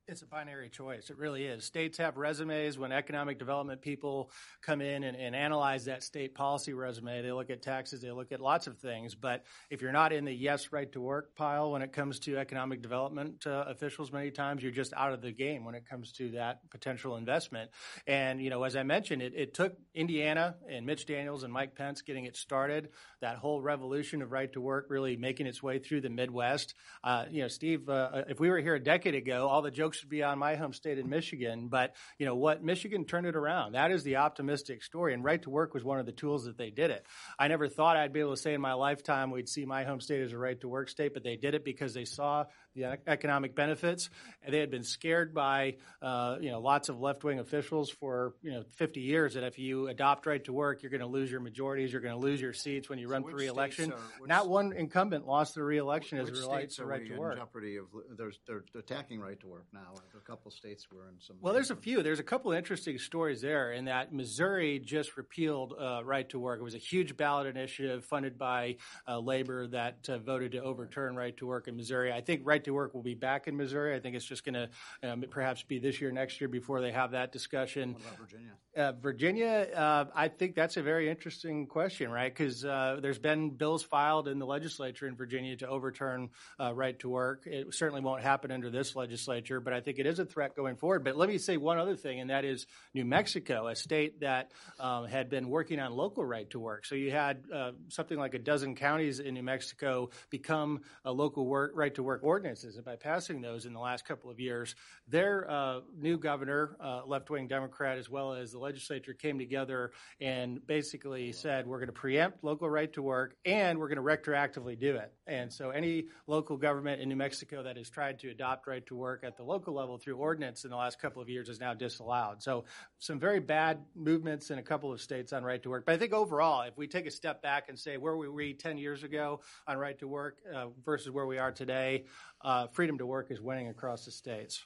It's a binary choice. It really is. States have resumes. When economic development people come in and, and, analyze that state policy resume, they look at taxes, they look at lots of things. But if you're not in the yes, right to work pile when it comes to economic development uh, officials, many times you're just out of the game when it comes to that potential investment. And, you know, as I mentioned, it, it took Indiana and Mitch Daniels and Mike Pence getting it started, that whole revolution of right to work really making its way through the Midwest. Uh, you know, Steve, uh, if we were here a decade ago, all the jokes should be on my home state in Michigan. But you know what? Michigan turned it around. That is the optimistic story. And right to work was one of the tools that they did it. I never thought I'd be able to say in my lifetime we'd see my home state as a right to work state, but they did it because they saw the economic benefits. And they had been scared by uh, you know lots of left wing officials for you know 50 years that if you adopt right to work, you're going to lose your majorities, you're going to lose your seats when you so run for reelection. Are, Not one incumbent lost their reelection as a right to right to work. Jeopardy of they're, they're attacking right to work now. A couple states were in some. Well, there's a few. There's a couple of interesting stories there. In that Missouri just repealed uh, right to work. It was a huge ballot initiative funded by uh, labor that uh, voted to overturn right to work in Missouri. I think right to work will be back in Missouri. I think it's just going to um, perhaps be this year, next year before they have that discussion. What about Virginia? Uh, Virginia, uh, I think that's a very interesting question, right? Because uh, there's been bills filed in the legislature in Virginia to overturn right to work. It certainly won't happen under this legislature, but I think it is a threat going forward. But let me say one other thing, and that is New Mexico, a state that um, had been working on local right to work. So you had uh, something like a dozen counties in New Mexico become a local work, right to work ordinances. And by passing those in the last couple of years, their uh, new governor, uh, left wing Democrat, as well as the legislature came together and basically said, we're going to preempt local right to work and we're going to retroactively do it. And so any local government in New Mexico that has tried to adopt right to work at the local level through ordinance in the last couple of years is now disallowed. So some very bad movements in a couple of states on right to work. But I think overall, if we take a step back and say where were we were 10 years ago on right to work uh, versus where we are today, uh, freedom to work is winning across the states.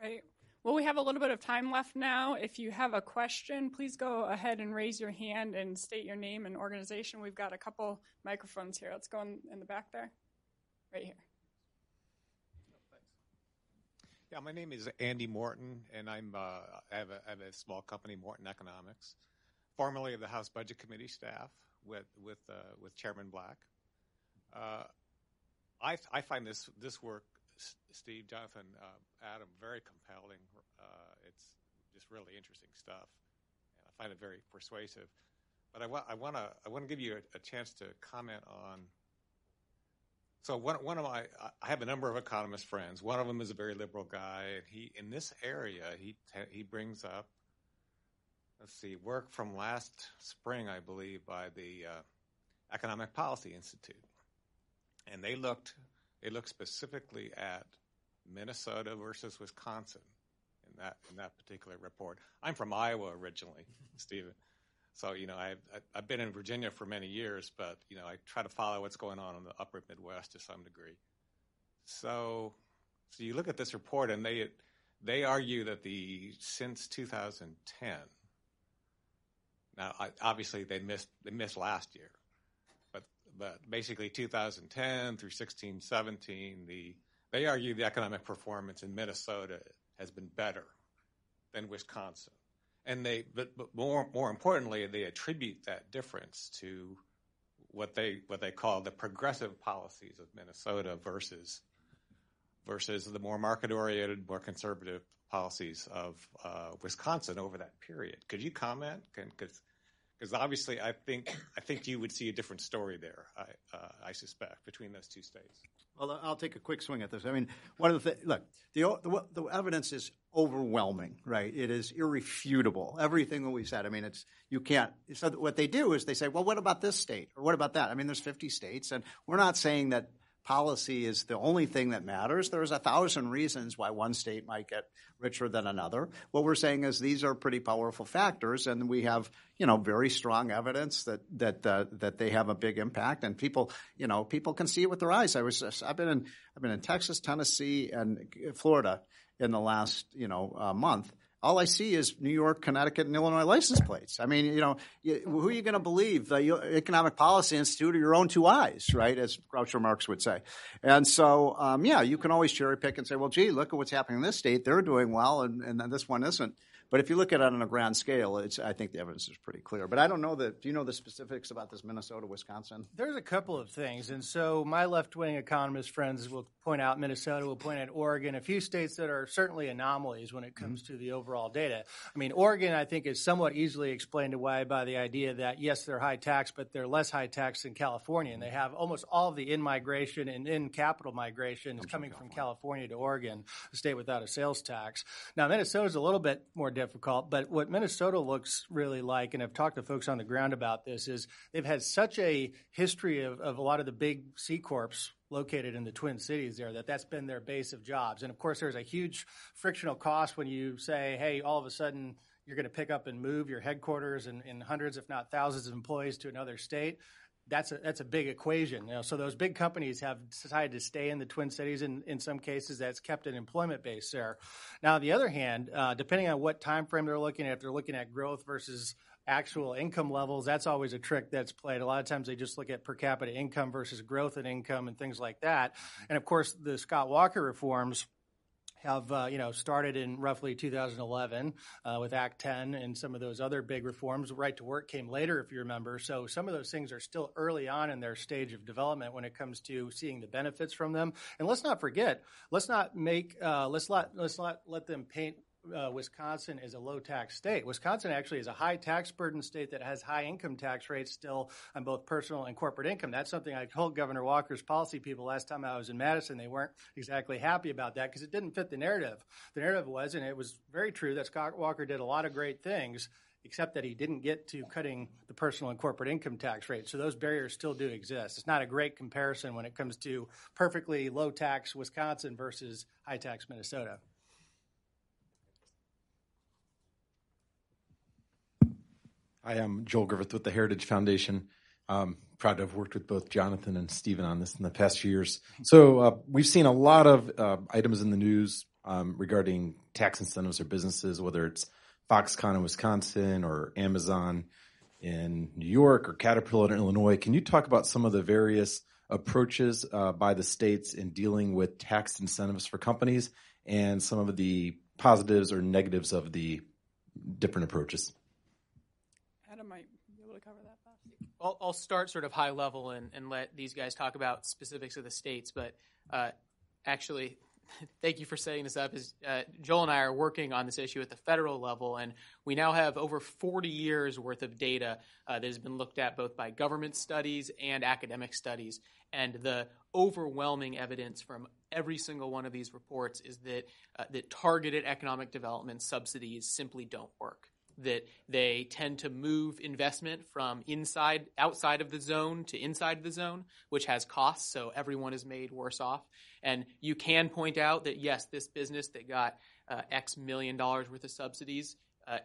Right. Well, we have a little bit of time left now. If you have a question, please go ahead and raise your hand and state your name and organization. We've got a couple microphones here. Let's go in, in the back there. Right here. Yeah, my name is Andy Morton, and I'm uh, I, have a, I have a small company, Morton Economics, formerly of the House Budget Committee staff with with uh, with Chairman Black. Uh, I I find this this work, Steve, Jonathan, uh, Adam, very compelling. Uh, it's just really interesting stuff, and I find it very persuasive. But I want I want to I want to give you a, a chance to comment on so one one of my I have a number of economist friends. One of them is a very liberal guy, and he in this area he he brings up let's see work from last spring, I believe, by the uh, Economic Policy Institute, and they looked they looked specifically at Minnesota versus Wisconsin in that in that particular report. I'm from Iowa originally, Stephen. So, you know, I've, I've been in Virginia for many years, but, you know, I try to follow what's going on in the upper Midwest to some degree. So, so you look at this report and they, they argue that the, since 2010, now obviously they missed, they missed last year, but, basically 2010 through 16, 17, the, they argue the economic performance in Minnesota has been better than Wisconsin. And they but, but more more importantly they attribute that difference to what they what they call the progressive policies of Minnesota versus versus the more market oriented more conservative policies of uh, Wisconsin over that period. Could you comment? Because because obviously I think I think you would see a different story there I uh, I suspect between those two states well, I'll take a quick swing at this. I mean, one of the things, look, the, the, the evidence is overwhelming, right? It is irrefutable. Everything that we said. I mean, it's you can't. So what they do is they say, well, what about this state or what about that? I mean, there's 50 states, and we're not saying that policy is the only thing that matters. There's a thousand reasons why one state might get richer than another. What we're saying is these are pretty powerful factors, and we have you know very strong evidence that that uh, that they have a big impact, and people you know people can see it with their eyes. I was I've been in I've been in Texas, Tennessee, and Florida in the last you know uh, month all I see is New York, Connecticut, and Illinois license plates. I mean, you know, who are you going to believe? The Economic Policy Institute or your own two eyes, right? As Groucho Marx would say. And so, um, yeah, you can always cherry pick and say, well, gee, look at what's happening in this state. They're doing well, and, and this one isn't. But if you look at it on a grand scale, it's, I think the evidence is pretty clear. But I don't know that. Do you know the specifics about this Minnesota, Wisconsin? There's a couple of things. And so my left wing economist friends will point out Minnesota, will point out Oregon, a few states that are certainly anomalies when it comes mm-hmm. to the overall data. I mean, Oregon, I think, is somewhat easily explained away by the idea that, yes, they're high tax, but they're less high tax than California. And they have almost all of the in migration and in capital migration is coming from California to Oregon, a state without a sales tax. Now, Minnesota's a little bit more difficult, but what Minnesota looks really like, and I've talked to folks on the ground about this, is they've had such a history of, of a lot of the big C corps located in the Twin Cities there that that's been their base of jobs. And of course, there's a huge frictional cost when you say, hey, all of a sudden you're going to pick up and move your headquarters and, and hundreds, if not thousands, of employees to another state that's a that's a big equation. You know, so those big companies have decided to stay in the Twin Cities, and in some cases, that's kept an employment base there. Now, on the other hand, uh, depending on what time frame they're looking at, if they're looking at growth versus actual income levels, that's always a trick that's played. A lot of times they just look at per capita income versus growth in income and things like that. And of course, the Scott Walker reforms have uh, you know started in roughly 2011 uh, with Act 10 and some of those other big reforms. Right to work came later, if you remember. So some of those things are still early on in their stage of development when it comes to seeing the benefits from them. And let's not forget, let's not make uh, let's not let's not let them paint uh, Wisconsin is a low tax state. Wisconsin actually is a high tax burden state that has high income tax rates still on both personal and corporate income. That's something I told Governor Walker's policy people last time I was in Madison. They weren't exactly happy about that because it didn't fit the narrative. The narrative was, and it was very true, that Scott Walker did a lot of great things except that he didn't get to cutting the personal and corporate income tax rate. So those barriers still do exist. It's not a great comparison when it comes to perfectly low tax Wisconsin versus high tax Minnesota. Hi, I'm Joel Griffith with the Heritage Foundation. Um, proud to have worked with both Jonathan and Stephen on this in the past few years. So uh, we've seen a lot of uh, items in the news um, regarding tax incentives or businesses, whether it's Foxconn in Wisconsin or Amazon in New York or Caterpillar in Illinois. Can you talk about some of the various approaches uh, by the states in dealing with tax incentives for companies and some of the positives or negatives of the different approaches? I'll, I'll, start sort of high level and, and, let these guys talk about specifics of the states. But uh, actually, thank you for setting this up. Is uh, Joel and I are working on this issue at the federal level, and we now have over 40 years worth of data uh, that has been looked at both by government studies and academic studies. And the overwhelming evidence from every single one of these reports is that uh, that targeted economic development subsidies simply don't work that they tend to move investment from inside outside of the zone to inside the zone which has costs so everyone is made worse off and you can point out that yes this business that got uh, x million dollars worth of subsidies uh,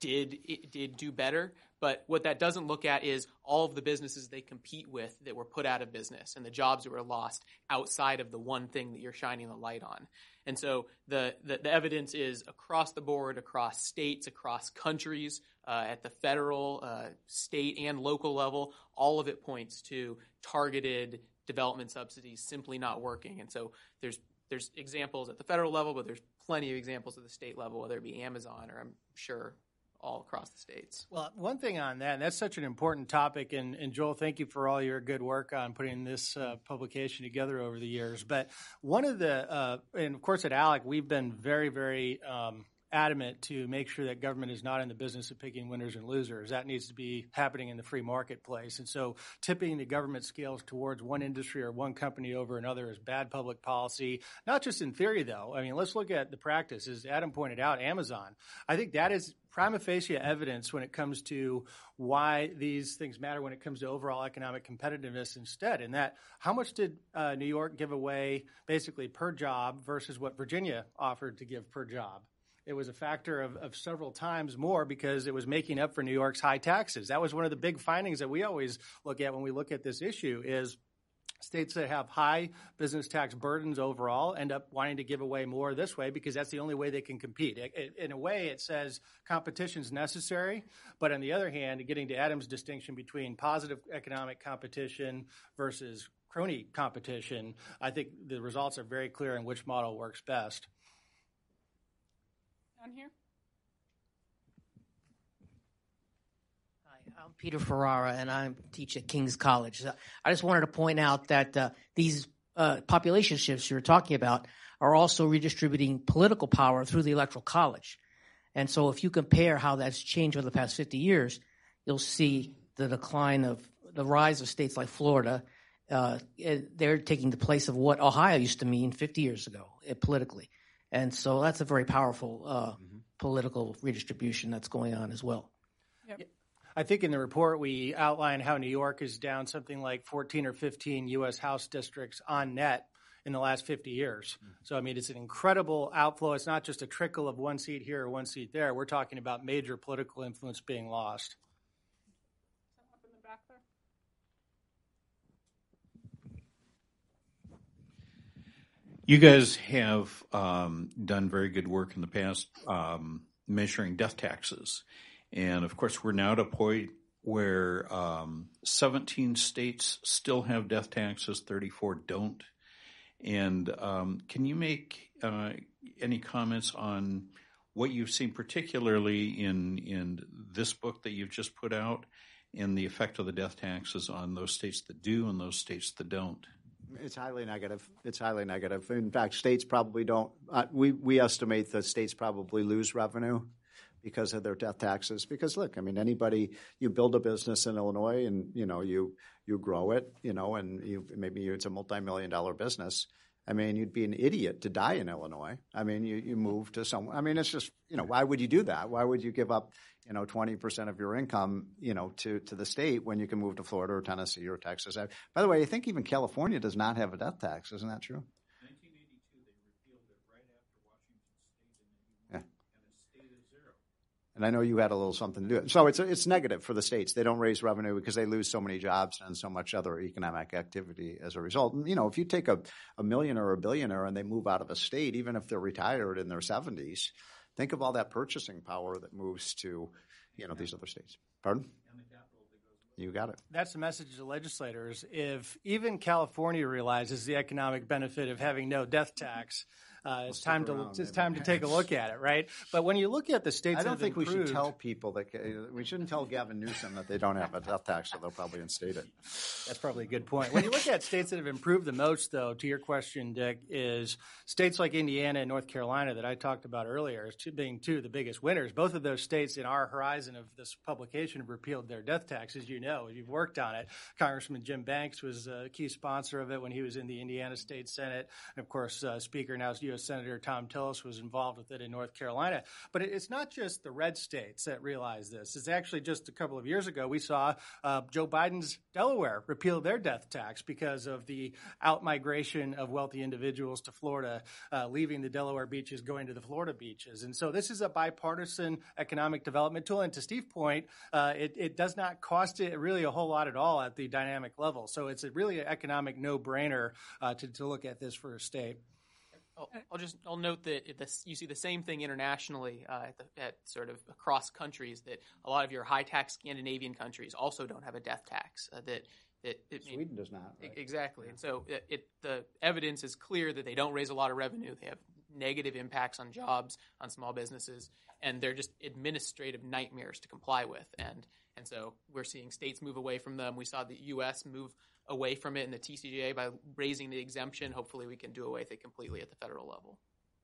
did did do better but what that doesn't look at is all of the businesses they compete with that were put out of business and the jobs that were lost outside of the one thing that you're shining the light on. And so the, the, the evidence is across the board, across states, across countries, uh, at the federal, uh, state, and local level. All of it points to targeted development subsidies simply not working. And so there's there's examples at the federal level, but there's plenty of examples at the state level, whether it be Amazon or I'm sure all across the states. Well, one thing on that, and that's such an important topic, and, and, Joel, thank you for all your good work on putting this uh, publication together over the years. But one of the, uh, and of course at ALEC, we've been very, very um, adamant to make sure that government is not in the business of picking winners and losers. That needs to be happening in the free marketplace. And so tipping the government scales towards one industry or one company over another is bad public policy, not just in theory, though. I mean, let's look at the practice. As Adam pointed out, Amazon. I think that is prima facie evidence when it comes to why these things matter when it comes to overall economic competitiveness instead. And that how much did uh, New York give away basically per job versus what Virginia offered to give per job? It was a factor of, of several times more because it was making up for New York's high taxes. That was one of the big findings that we always look at when we look at this issue is States that have high business tax burdens overall end up wanting to give away more this way because that's the only way they can compete. It, it, in a way, it says competition is necessary, but on the other hand, getting to Adam's distinction between positive economic competition versus crony competition, I think the results are very clear in which model works best. Down here. I'm Peter Ferrara, and I teach at King's College. I just wanted to point out that uh, these uh, population shifts you're talking about are also redistributing political power through the Electoral College. And so, if you compare how that's changed over the past 50 years, you'll see the decline of the rise of states like Florida. Uh, they're taking the place of what Ohio used to mean 50 years ago uh, politically. And so, that's a very powerful uh, mm-hmm. political redistribution that's going on as well. Yep. I think in the report we outline how New York is down something like 14 or 15 U.S. House districts on net in the last 50 years. Mm-hmm. So, I mean, it's an incredible outflow. It's not just a trickle of one seat here or one seat there. We're talking about major political influence being lost. You guys have um, done very good work in the past um, measuring death taxes. And of course, we're now at a point where um, 17 states still have death taxes, 34 don't. And um, can you make uh, any comments on what you've seen, particularly in in this book that you've just put out, and the effect of the death taxes on those states that do and those states that don't? It's highly negative. It's highly negative. In fact, states probably don't. Uh, we we estimate that states probably lose revenue because of their death taxes. Because look, I mean, anybody you build a business in Illinois and you know you you grow it, you know, and you maybe it's a multi-million dollar business. I mean, you'd be an idiot to die in Illinois. I mean, you, you move to some. I mean, it's just you know, why would you do that? Why would you give up you know twenty percent of your income you know to to the state when you can move to Florida or Tennessee or Texas? By the way, I think even California does not have a death tax. Isn't that true? And I know you had a little something to do it. So it's it's negative for the states. They don't raise revenue because they lose so many jobs and so much other economic activity as a result. And, you know, if you take a, a millionaire or a billionaire and they move out of a state, even if they're retired in their 70s, think of all that purchasing power that moves to, you know, these other states. Pardon? You got it. That's the message to legislators. If even California realizes the economic benefit of having no death tax, uh, it's time to around, it's time to take a look at it, right? But when you look at the states, I don't think improved, we should tell people that we shouldn't tell Gavin Newsom that they don't have a death tax, so they'll probably instate it. That's probably a good point. When you look at states that have improved the most, though, to your question, Dick, is states like Indiana and North Carolina that I talked about earlier as two, being two of the biggest winners. Both of those states in our horizon of this publication have repealed their death tax, as you know. You've worked on it. Congressman Jim Banks was a key sponsor of it when he was in the Indiana State Senate. And of course, uh, Speaker now U.S. Senator Thom Tillis was involved with it in North Carolina. But it's not just the red states that realize this. It's actually just a couple of years ago we saw uh, Joe Biden's Delaware repeal their death tax because of the outmigration of wealthy individuals to Florida, uh, leaving the Delaware beaches, going to the Florida beaches. And so this is a bipartisan economic development tool. And to Steve's point, uh, it, it does not cost it really a whole lot at all at the dynamic level. So it's a really an economic no-brainer uh, to, to look at this for a state. I'll, I'll, just I'll note that this, you see the same thing internationally uh, at, the, at, sort of across countries that a lot of your high tax Scandinavian countries also don't have a death tax. Uh, that that it, Sweden does not right? exactly, yeah. and so it, it, the evidence is clear that they don't raise a lot of revenue. They have negative impacts on jobs, on small businesses, and they're just administrative nightmares to comply with. And and so we're seeing states move away from them. We saw the U.S. move away from it in the TCJA by raising the exemption. Hopefully, we can do away with it completely at the federal level.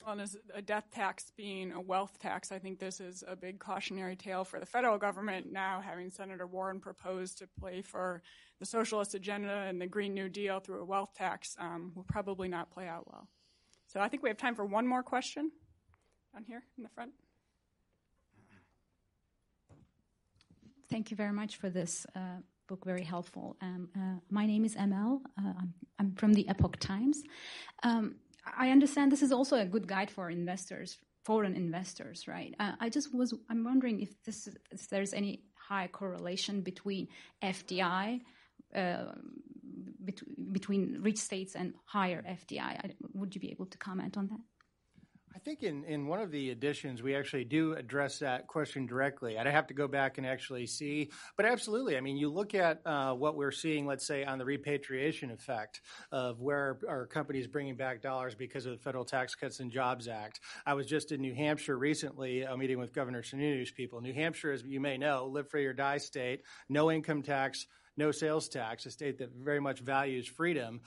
Well, as a death tax being a wealth tax, I think this is a big cautionary tale for the federal government now having Senator Warren propose to play for the socialist agenda and the Green New Deal through a wealth tax um, will probably not play out well. So I think we have time for one more question down here in the front. Thank you very much for this uh, book, very helpful. Um, uh, my name is ML. Uh, I'm, I'm, from the Epoch Times. Um, I understand this is also a good guide for investors, foreign investors, right? Uh, I just was, I'm wondering if this, is, if there's any high correlation between FDI, uh, bet- between rich states and higher FDI. I, would you be able to comment on that? I think in, in one of the editions, we actually do address that question directly. I'd have to go back and actually see. But absolutely, I mean, you look at uh, what we're seeing, let's say, on the repatriation effect of where our companies bringing back dollars because of the Federal Tax Cuts and Jobs Act. I was just in New Hampshire recently, a meeting with Governor Sununu's people. New Hampshire, as you may know, live free or die state, no income tax no sales tax, a state that very much values freedom,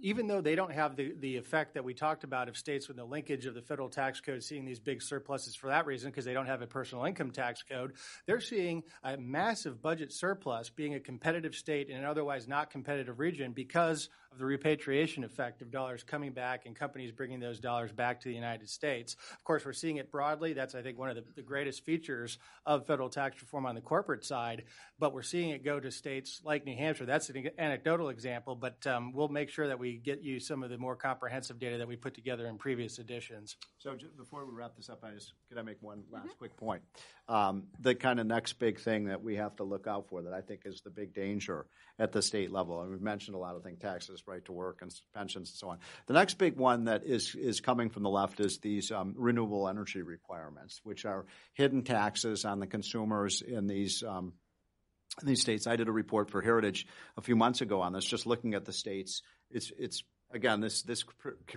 even though they don't have the, the effect that we talked about of states with the linkage of the federal tax code seeing these big surpluses for that reason because they don't have a personal income tax code, they're seeing a massive budget surplus being a competitive state in an otherwise not competitive region because of the repatriation effect of dollars coming back and companies bringing those dollars back to the United States. Of course, we're seeing it broadly. That's, I think, one of the, the greatest features of federal tax reform on the corporate side. But we're seeing it go to states like New Hampshire. That's an anecdotal example, but um, we'll make sure that we get you some of the more comprehensive data that we put together in previous editions. So before we wrap this up, I just could I make one last mm-hmm. quick point? Um, the kind of next big thing that we have to look out for that I think is the big danger at the state level, and we've mentioned a lot of things, taxes, right to work, and pensions, and so on. The next big one that is is coming from the left is these um, renewable energy requirements, which are hidden taxes on the consumers in these. Um, in these states, I did a report for Heritage a few months ago on this, just looking at the states. It's it's again, this this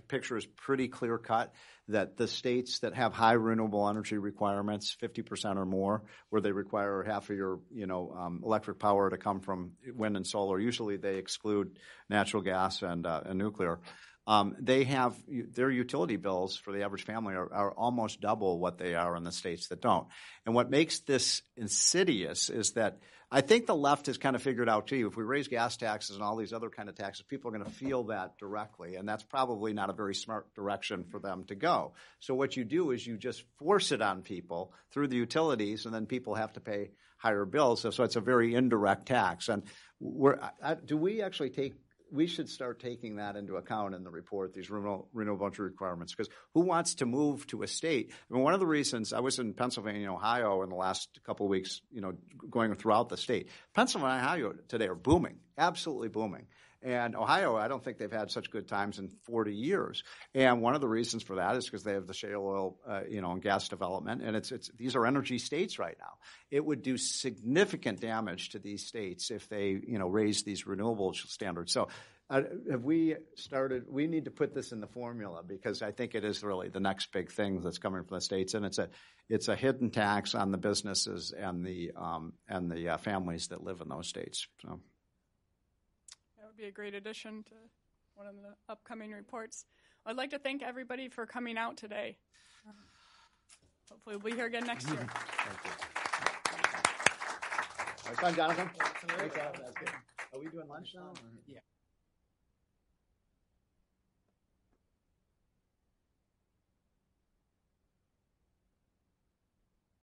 picture is pretty clear cut that the states that have high renewable energy requirements, 50% or more, where they require half of your you know um, electric power to come from wind and solar, usually they exclude natural gas and, uh, and nuclear. Um, they have their utility bills for the average family are, are, almost double what they are in the states that don't. And what makes this insidious is that I think the left has kind of figured out too. If we raise gas taxes and all these other kind of taxes, people are going to feel that directly, and that's probably not a very smart direction for them to go. So what you do is you just force it on people through the utilities, and then people have to pay higher bills. So, so it's a very indirect tax. And do we actually take we should start taking that into account in the report, these renewable, renewable energy requirements, because who wants to move to a state? I mean, one of the reasons I was in Pennsylvania Ohio in the last couple of weeks, you know, going throughout the state. Pennsylvania and Ohio today are booming, absolutely booming. And Ohio, I don't think they've had such good times in 40 years. And one of the reasons for that is because they have the shale oil, uh, you know, and gas development. And it's, it's, these are energy states right now. It would do significant damage to these states if they, you know, raise these renewable standards. So uh, have we started? We need to put this in the formula because I think it is really the next big thing that's coming from the states, and it's a it's a hidden tax on the businesses and the um, and the uh, families that live in those states. So be a great addition to one of the upcoming reports. I'd like to thank everybody for coming out today. Uh, hopefully, we'll be here again next year. Thank you. Have fun, Jonathan. Great job. That's good. Are we doing lunch now? Or? Yeah.